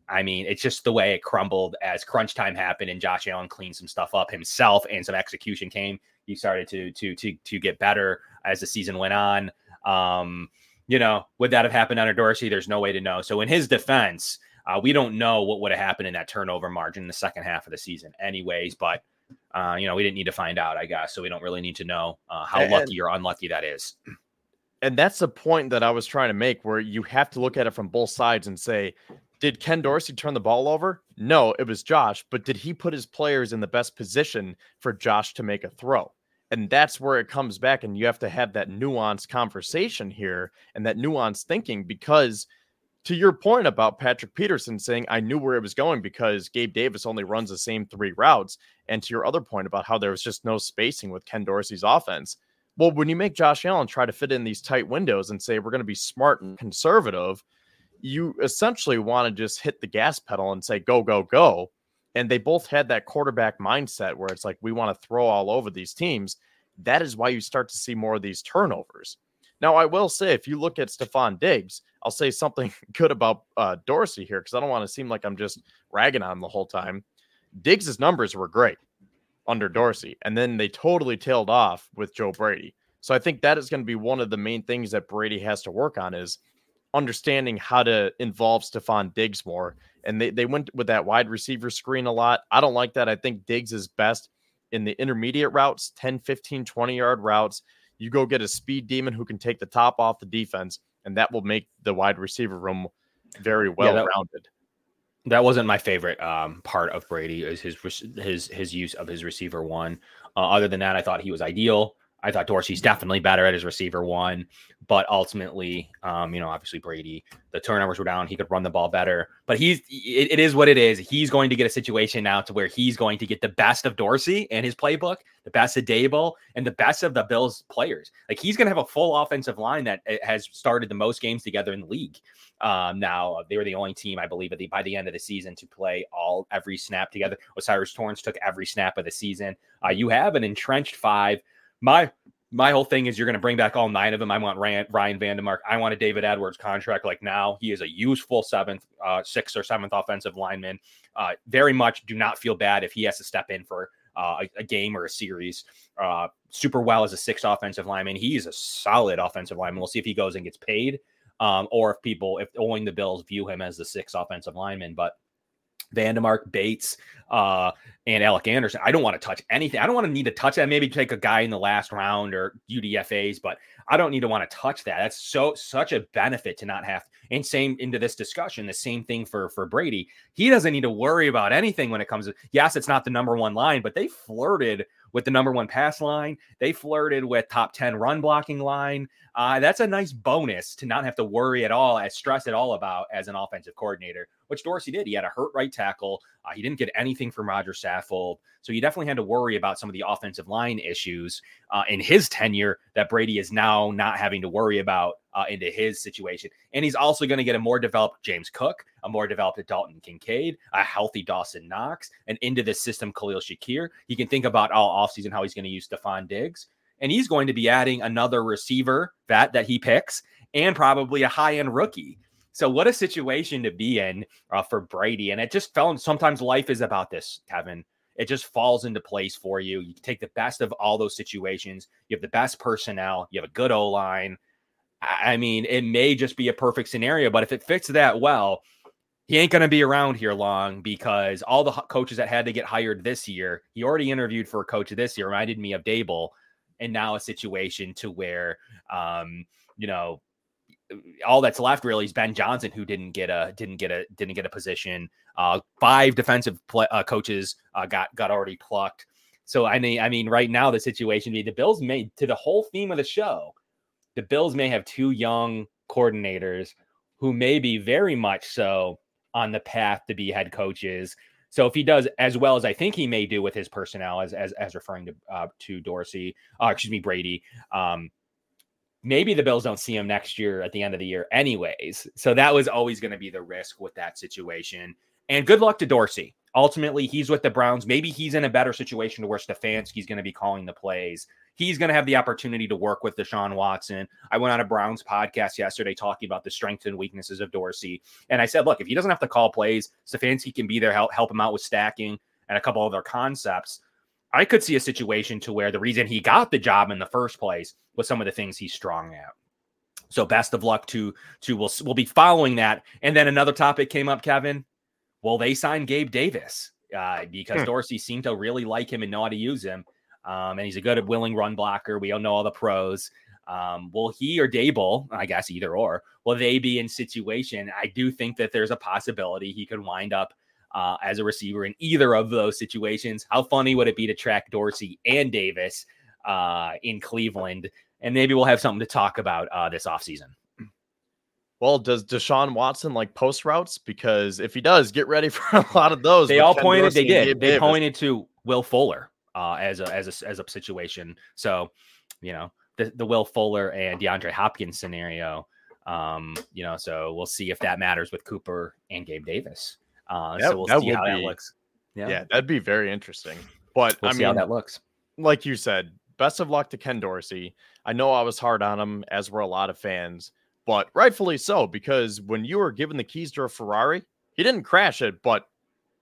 I mean, it's just the way it crumbled as crunch time happened and Josh Allen cleaned some stuff up himself and some execution came. He started to to to to get better as the season went on. Um, you know, would that have happened under Dorsey? There's no way to know. So in his defense, uh, we don't know what would have happened in that turnover margin in the second half of the season, anyways. But Uh, you know, we didn't need to find out, I guess. So we don't really need to know uh, how And- lucky or unlucky that is. and that's the point that I was trying to make, where you have to look at it from both sides and say, did Ken Dorsey turn the ball over? No, it was Josh, but did he put his players in the best position for Josh to make a throw? And that's where it comes back, and you have to have that nuanced conversation here and that nuanced thinking because. To your point about Patrick Peterson saying, I knew where it was going because Gabe Davis only runs the same three routes. And to your other point about how there was just no spacing with Ken Dorsey's offense, well, when you make Josh Allen try to fit in these tight windows and say we're going to be smart and conservative, you essentially want to just hit the gas pedal and say go, go, go. And they both had that quarterback mindset where it's like we want to throw all over these teams. That is why you start to see more of these turnovers. Now, I will say, if you look at Stefon Diggs, I'll say something *laughs* good about uh, Dorsey here because I don't want to seem like I'm just ragging on the whole time. Diggs's numbers were great under Dorsey, and then they totally tailed off with Joe Brady. So I think that is going to be one of the main things that Brady has to work on is understanding how to involve Stefon Diggs more. And they, they went with that wide receiver screen a lot. I don't like that. I think Diggs is best in the intermediate routes, 10, 15, 20 yard routes. You go get a speed demon who can take the top off the defense, and that will make the wide receiver room very well that- rounded. That wasn't my favorite um, part of Brady is his his his use of his receiver one. Uh, other than that, I thought he was ideal. I thought Dorsey's definitely better at his receiver one, but ultimately, um, you know, obviously Brady, the turnovers were down. He could run the ball better, but he's it, it is what it is. He's going to get a situation now to where he's going to get the best of Dorsey and his playbook, the best of Daboll, and the best of the Bills players. Like he's going to have a full offensive line that uh, has started the most games together in the league. Um, now they were the only team, I believe, at the by the end of the season to play all every snap together. O'Cyrus Torrence took every snap of the season. Uh, you have an entrenched five. My my whole thing is you're going to bring back all nine of them. I want Ryan, Ryan Van Demark. I want a David Edwards contract like now. He is a useful seventh, uh, sixth or seventh offensive lineman. Uh, very much do not feel bad if he has to step in for uh, a, a game or a series. Uh, super well as a sixth offensive lineman. He's a solid offensive lineman. We'll see if he goes and gets paid, um, or if people, if owing the Bills view him as the sixth offensive lineman. But Van Demark, Bates, uh, and Alec Anderson. I don't want to touch anything. I don't want to need to touch that. Maybe take a guy in the last round or UDFA's, but I don't need to want to touch that. That's so such a benefit to not have. And same into this discussion, the same thing for for Brady. He doesn't need to worry about anything when it comes to. Yes, it's not the number one line, but they flirted with the number one pass line. They flirted with top ten run blocking line. Uh, that's a nice bonus to not have to worry at all, as stress at all about as an offensive coordinator, which Dorsey did. He had a hurt right tackle. Uh, he didn't get anything from Rodger Saffold. So you definitely had to worry about some of the offensive line issues uh, in his tenure that Brady is now not having to worry about uh, into his situation. And he's also going to get a more developed James Cook, a more developed Dalton Kincaid, a healthy Dawson Knox, and into the system, Khalil Shakir. He can think about all offseason how he's going to use Stefon Diggs. And he's going to be adding another receiver that that he picks and probably a high end rookie. So what a situation to be in uh, for Brady. And it just felt sometimes life is about this, Kevin. It just falls into place for you. You take the best of all those situations. You have the best personnel. You have a good O line. I mean, it may just be a perfect scenario, but if it fits that well, he ain't going to be around here long because all the coaches that had to get hired this year, he already interviewed for a coach this year, reminded me of Daboll. And now a situation to where, um, you know, all that's left really is Ben Johnson, who didn't get a didn't get a didn't get a position. Uh, five defensive uh, coaches uh, got got already plucked. So I mean, I mean, right now the situation the Bills may to the whole theme of the show, the Bills may have two young coordinators who may be very much so on the path to be head coaches. So if he does as well as I think he may do with his personnel, as as, as referring to uh, to Dorsey, uh, excuse me, Brady, um, maybe the Bills don't see him next year at the end of the year, anyways. So that was always going to be the risk with that situation. And good luck to Dorsey. Ultimately, he's with the Browns. Maybe he's in a better situation to where Stefanski's going to be calling the plays. He's going to have the opportunity to work with Deshaun Watson. I went on a Browns podcast yesterday talking about the strengths and weaknesses of Dorsey. And I said, look, if he doesn't have to call plays, Stefanski can be there, help, help him out with stacking and a couple other concepts. I could see a situation to where the reason he got the job in the first place was some of the things he's strong at. So best of luck to to we'll we'll be following that. And then another topic came up, Kevin. Will they sign Gabe Davis? uh, because hmm. Dorsey seemed to really like him and know how to use him. Um, and he's a good, willing run blocker. We all know all the pros. Um, will he or Daboll, I guess either or, will they be in situation? I do think that there's a possibility he could wind up uh, as a receiver in either of those situations. How funny would it be to track Dorsey and Davis uh, in Cleveland? And maybe we'll have something to talk about uh, this offseason. Well, does Deshaun Watson like post routes? Because if he does, get ready *laughs* for a lot of those. They all Ken pointed. Dorsey they did. They Davis. pointed to Will Fuller uh, as a as a as a situation. So, you know, the the Will Fuller and DeAndre Hopkins scenario. Um, you know, so we'll see if that matters with Cooper and Gabe Davis. Uh, so we'll see how be, that looks. Yeah. yeah, that'd be very interesting. But we'll I see mean, how that looks. Like you said, best of luck to Ken Dorsey. I know I was hard on him, as were a lot of fans, but rightfully so because when you were given the keys to a Ferrari, he didn't crash it, but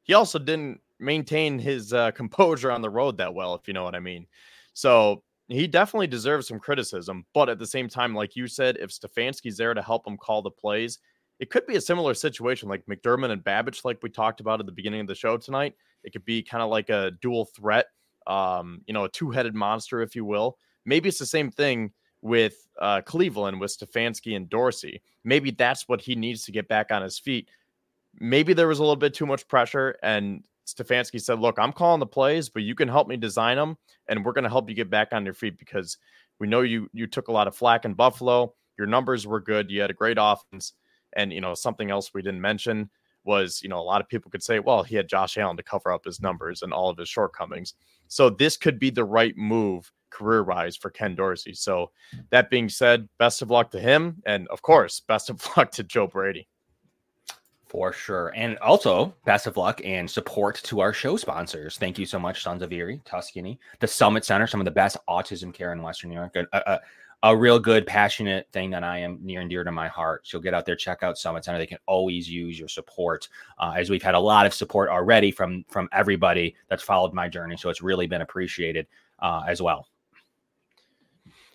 he also didn't maintain his uh, *laughs* composure on the road that well, if you know what I mean. So he definitely deserves some criticism, but at the same time, like you said, if Stefanski's there to help him call the plays, it could be a similar situation like McDermott and Babich, like we talked about at the beginning of the show tonight. It could be kind of like a dual threat, um, you know, a two headed monster, if you will. Maybe it's the same thing with uh, Cleveland with Stefanski and Dorsey. Maybe that's what he needs to get back on his feet. Maybe there was a little bit too much pressure, and Stefanski said, Look, I'm calling the plays, but you can help me design them, and we're going to help you get back on your feet because we know you you took a lot of flack in Buffalo. Your numbers were good. You had a great offense. And, you know, something else we didn't mention was, you know, a lot of people could say, well, he had Josh Allen to cover up his numbers and all of his shortcomings. So this could be the right move career wise for Ken Dorsey. So that being said, best of luck to him. And of course, *laughs* best of luck to Joe Brady. For sure. And also, best of luck and support to our show sponsors. Thank you so much, Sons of Erie, Tuscany, the Summit Center, some of the best autism care in Western New York. A, a, a, real good, passionate thing that I am near and dear to my heart. So get out there, check out Summit Center. They can always use your support, uh, as we've had a lot of support already from from everybody that's followed my journey. So it's really been appreciated uh, as well.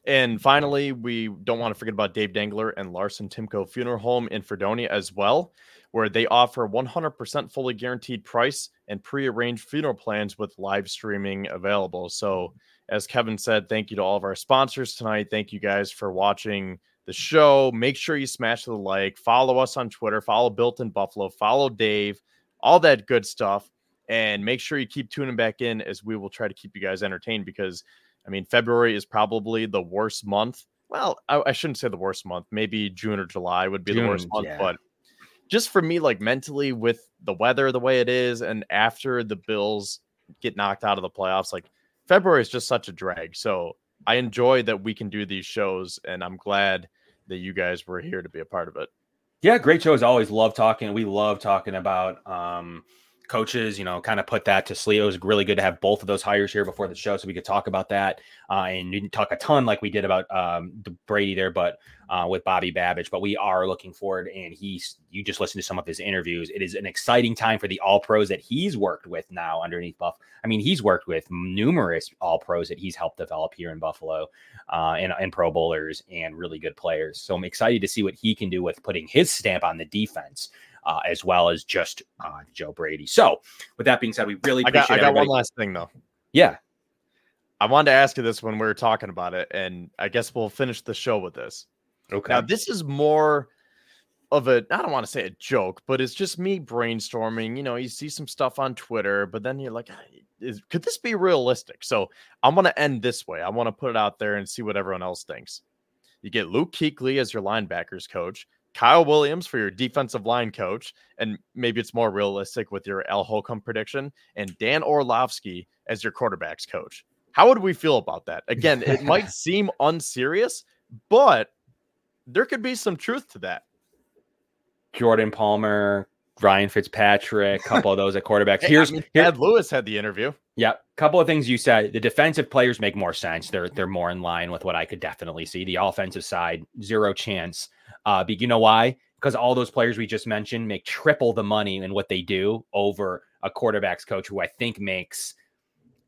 And finally, we don't want to forget about Dave Dangler and Larson Timko Funeral Home in Fredonia as well where they offer 100% fully guaranteed price and pre-arranged funeral plans with live streaming available. So, as Kevin said, thank you to all of our sponsors tonight. Thank you guys for watching the show. Make sure you smash the like, follow us on Twitter, follow Built in Buffalo, follow Dave, all that good stuff. And make sure you keep tuning back in as we will try to keep you guys entertained because, I mean, February is probably the worst month. Well, I, I shouldn't say the worst month. Maybe June or July would be June, the worst month, yeah. but just for me, like mentally with the weather the way it is, and after the Bills get knocked out of the playoffs, like February is just such a drag. So I enjoy that we can do these shows, and I'm glad that you guys were here to be a part of it. Yeah, great shows. Always love talking. We love talking about um, coaches, you know, kind of put that to sleep. It was really good to have both of those hires here before the show so we could talk about that. Uh, and didn't talk a ton like we did about um, Brady there, but uh, with Bobby Babich. But we are looking forward, and he's you just listened to some of his interviews. It is an exciting time for the All Pros that he's worked with now underneath Buff. I mean, he's worked with numerous All Pros that he's helped develop here in Buffalo, uh, and, and Pro Bowlers and really good players. So I'm excited to see what he can do with putting his stamp on the defense uh, as well as just uh, Joe Brady. So, with that being said, we really I got, I got one last thing though. Yeah, I wanted to ask you this when we were talking about it, and I guess we'll finish the show with this. Okay. Now, this is more of a I don't want to say a joke, but it's just me brainstorming. You know, you see some stuff on Twitter, but then you're like, is, could this be realistic? So I'm going to end this way. I want to put it out there and see what everyone else thinks. You get Luke Kuechly as your linebackers coach. Kyle Williams for your defensive line coach, and maybe it's more realistic with your Al Holcomb prediction, and Dan Orlovsky as your quarterbacks coach. How would we feel about that? Again, it *laughs* might seem unserious, but there could be some truth to that. Jordan Palmer, Ryan Fitzpatrick, a couple of those at quarterbacks. Here's I mean, Thad Lewis had the interview. Yeah, couple of things you said. The defensive players make more sense. They're they're more in line with what I could definitely see. The offensive side, zero chance. Uh, but you know why? Because all those players we just mentioned make triple the money in what they do over a quarterbacks coach who I think makes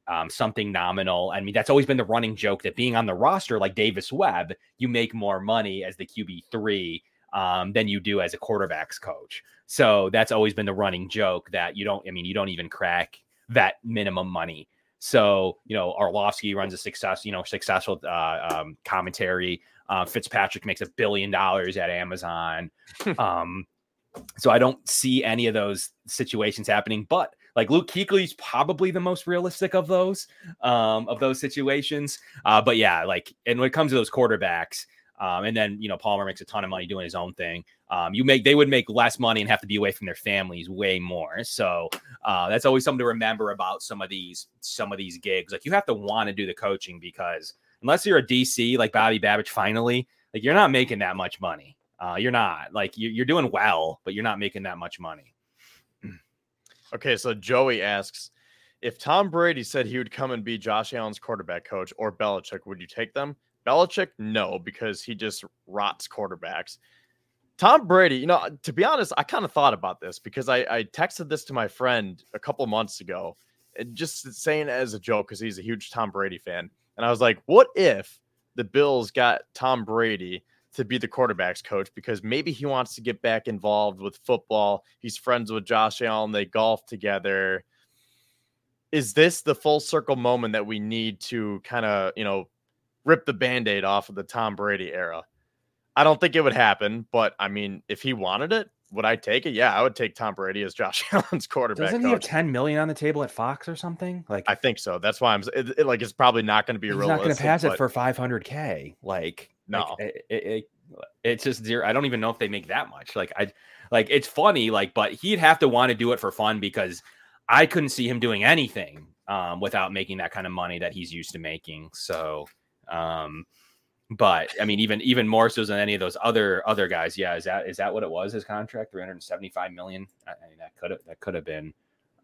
um, something nominal. I mean, that's always been the running joke that being on the roster like Davis Webb, you make more money as the QB three um, than you do as a quarterbacks coach. So that's always been the running joke that you don't. I mean, you don't even crack that minimum money. So you know, Orlovsky runs a success, you know, successful uh, um, commentary. Uh, Fitzpatrick makes a billion dollars at Amazon. *laughs* um, so I don't see any of those situations happening. But like Luke Kuechly's probably the most realistic of those um, of those situations. Uh, but yeah, like and when it comes to those quarterbacks, um, and then you know Palmer makes a ton of money doing his own thing. Um, you make they would make less money and have to be away from their families way more. So uh, that's always something to remember about some of these some of these gigs. Like you have to want to do the coaching because unless you're a DC like Bobby Babich, finally, like you're not making that much money. Uh, you're not like you're doing well, but you're not making that much money. *clears throat* Okay, so Joey asks if Tom Brady said he would come and be Josh Allen's quarterback coach or Belichick, would you take them? Belichick, no, because he just rots quarterbacks. Tom Brady, you know, to be honest, I kind of thought about this because I, I texted this to my friend a couple months ago, and just saying as a joke because he's a huge Tom Brady fan. And I was like, what if the Bills got Tom Brady to be the quarterbacks coach because maybe he wants to get back involved with football. He's friends with Josh Allen, they golf together. Is this the full circle moment that we need to kind of, you know, rip the band aid off of the Tom Brady era? I don't think it would happen, but I mean, if he wanted it, would I take it? Yeah, I would take Tom Brady as Josh *laughs* Allen's quarterback. Doesn't he have ten million on the table at Fox or something? Like I think so. That's why I'm it, it, like it's probably not going to be. A real. He's not going to pass it for five hundred k. Like no, like, it, it, it's just zero. I don't even know if they make that much. Like I, like it's funny. Like, but he'd have to want to do it for fun because I couldn't see him doing anything um, without making that kind of money that he's used to making. So, um, but I mean, even even more so than any of those other other guys. Yeah, is that is that what it was? His contract, three hundred seventy five million. I mean, that could have that could have been.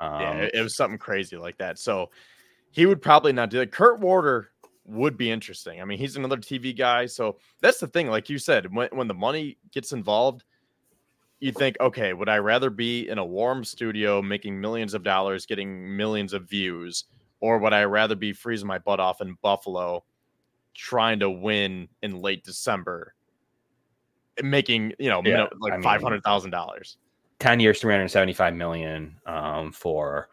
Um, yeah, it, it was something crazy like that. So he would probably not do it. Kurt Warner would be interesting. I mean, he's another TV guy. So that's the thing. Like you said, when, when the money gets involved, you think, okay, would I rather be in a warm studio making millions of dollars, getting millions of views, or would I rather be freezing my butt off in Buffalo trying to win in late December, making, you know, yeah, like $500,000? 10 years, 375 million um, for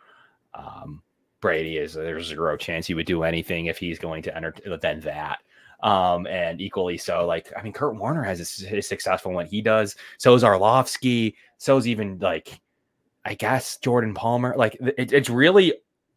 um, Brady is there's zero chance he would do anything if he's going to enter than that. Um, and equally so, like I mean, Kurt Warner has is successful when he does. So is Orlovsky. So is even like I guess Jordan Palmer. Like it, it's really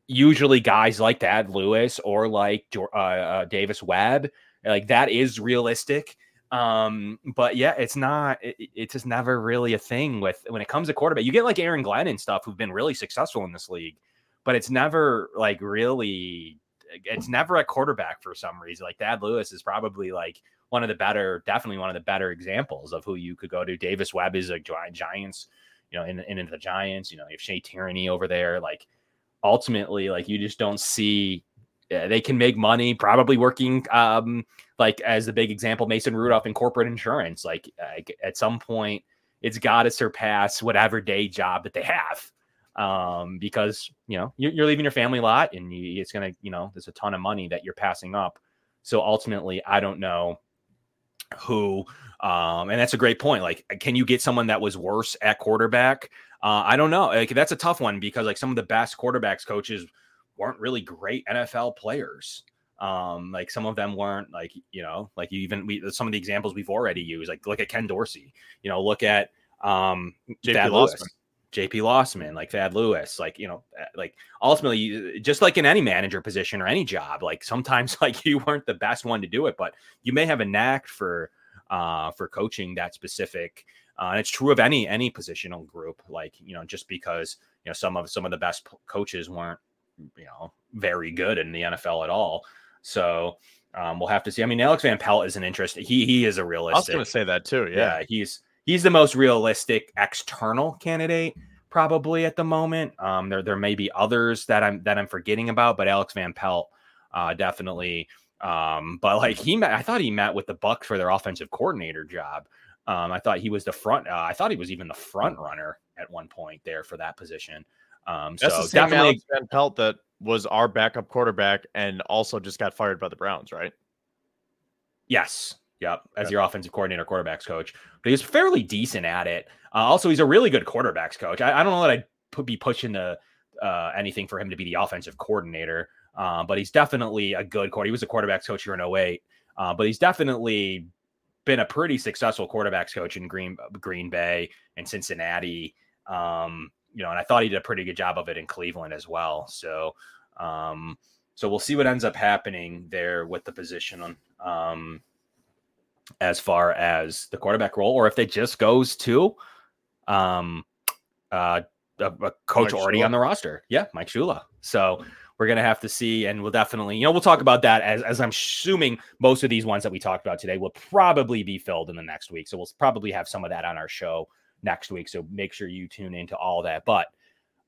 usually guys like Thad Lewis or like uh, uh, Davis Webb. Like that is realistic. Um, but yeah, it's not. It, it's just never really a thing with when it comes to quarterback. You get like Aaron Glenn and stuff who've been really successful in this league but it's never like really it's never a quarterback for some reason. Like Thad Lewis is probably like one of the better, definitely one of the better examples of who you could go to. Davis Webb is a Giants, you know, in, in the Giants, you know, you have Shea Tierney over there. Like ultimately, like you just don't see yeah, they can make money probably working um like as the big example Mason Rudolph in corporate insurance. Like uh, at some point, it's got to surpass whatever day job that they have um, because you know you're, you're, leaving your family a lot, and you, it's gonna you know there's a ton of money that you're passing up. So ultimately, I don't know who, um, and that's a great point. Like, can you get someone that was worse at quarterback? Uh, I don't know. Like, that's a tough one because like some of the best quarterbacks coaches weren't really great NFL players. Um, like some of them weren't like you know like you even we some of the examples we've already used. Like look at Ken Dorsey. You know, look at um, JP Lewis. JP Losman, like Thad Lewis, like, you know, eh, like ultimately, just like in any manager position or any job, like sometimes *laughs* like you weren't the best one to do it, but you may have a knack for, uh, for coaching that specific. Uh, and it's true of any, any positional group, like, you know, just because, you know, some of, some of the best coaches weren't, you know, very good in the NFL at all. So, um, we'll have to see. I mean, Alex Van Pelt is an interest. He, he is a realistic. I was going to say that too. Yeah. yeah he's, he's the most realistic external candidate probably at the moment. Um, there there may be others that I'm that I'm forgetting about, but Alex Van Pelt uh, definitely. Um, but like he met, I thought he met with the Bucs for their offensive coordinator job. Um, I thought he was the front. Uh, I thought he was even the front runner at one point there for that position. Um, That's so the same definitely Alex Van Pelt that was our backup quarterback and also just got fired by the Browns, right? Yes, Yep, as your offensive coordinator, quarterbacks coach. But he's fairly decent at it. Uh, also, he's a really good quarterbacks coach. I, I don't know that I'd put, be pushing the uh, anything for him to be the offensive coordinator, uh, but he's definitely a good quarter. He was a quarterbacks coach here in 08, uh, but he's definitely been a pretty successful quarterbacks coach in Green Green Bay and Cincinnati. Um, you know, and I thought he did a pretty good job of it in Cleveland as well. So, um, so we'll see what ends up happening there with the position on um, as far as the quarterback role, or if it just goes to um, uh, a, a coach Mike already Shula. on the roster. Yeah, Mike Shula. So we're gonna have to see, and we'll definitely, you know, we'll talk about that as as I'm assuming most of these ones that we talked about today will probably be filled in the next week. So we'll probably have some of that on our show next week. So make sure you tune into all that. But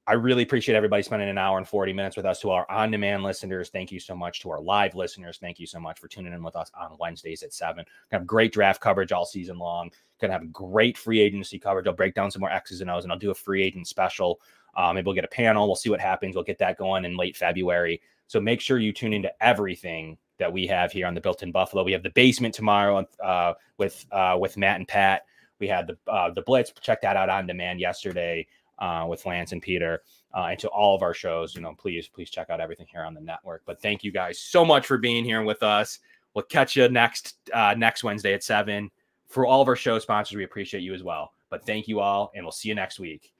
I really appreciate everybody spending an hour and 40 minutes with us. To our on demand listeners, thank you so much. To our live listeners, thank you so much for tuning in with us on Wednesdays at 7. Gonna have great draft coverage all season long. Gonna have great free agency coverage. I'll break down some more X's and O's and I'll do a free agent special. Um, maybe we'll get a panel. We'll see what happens. We'll get that going in late February. So make sure you tune into everything that we have here on the Built in Buffalo. We have the basement tomorrow uh, with uh, with Matt and Pat. We had the uh, the Blitz. Check that out on demand yesterday uh, with Lance and Peter. Uh, and to all of our shows, you know, please, please check out everything here on the network. But thank you guys so much for being here with us. We'll catch you next uh, next Wednesday at seven. For all of our show sponsors, we appreciate you as well. But thank you all, and we'll see you next week.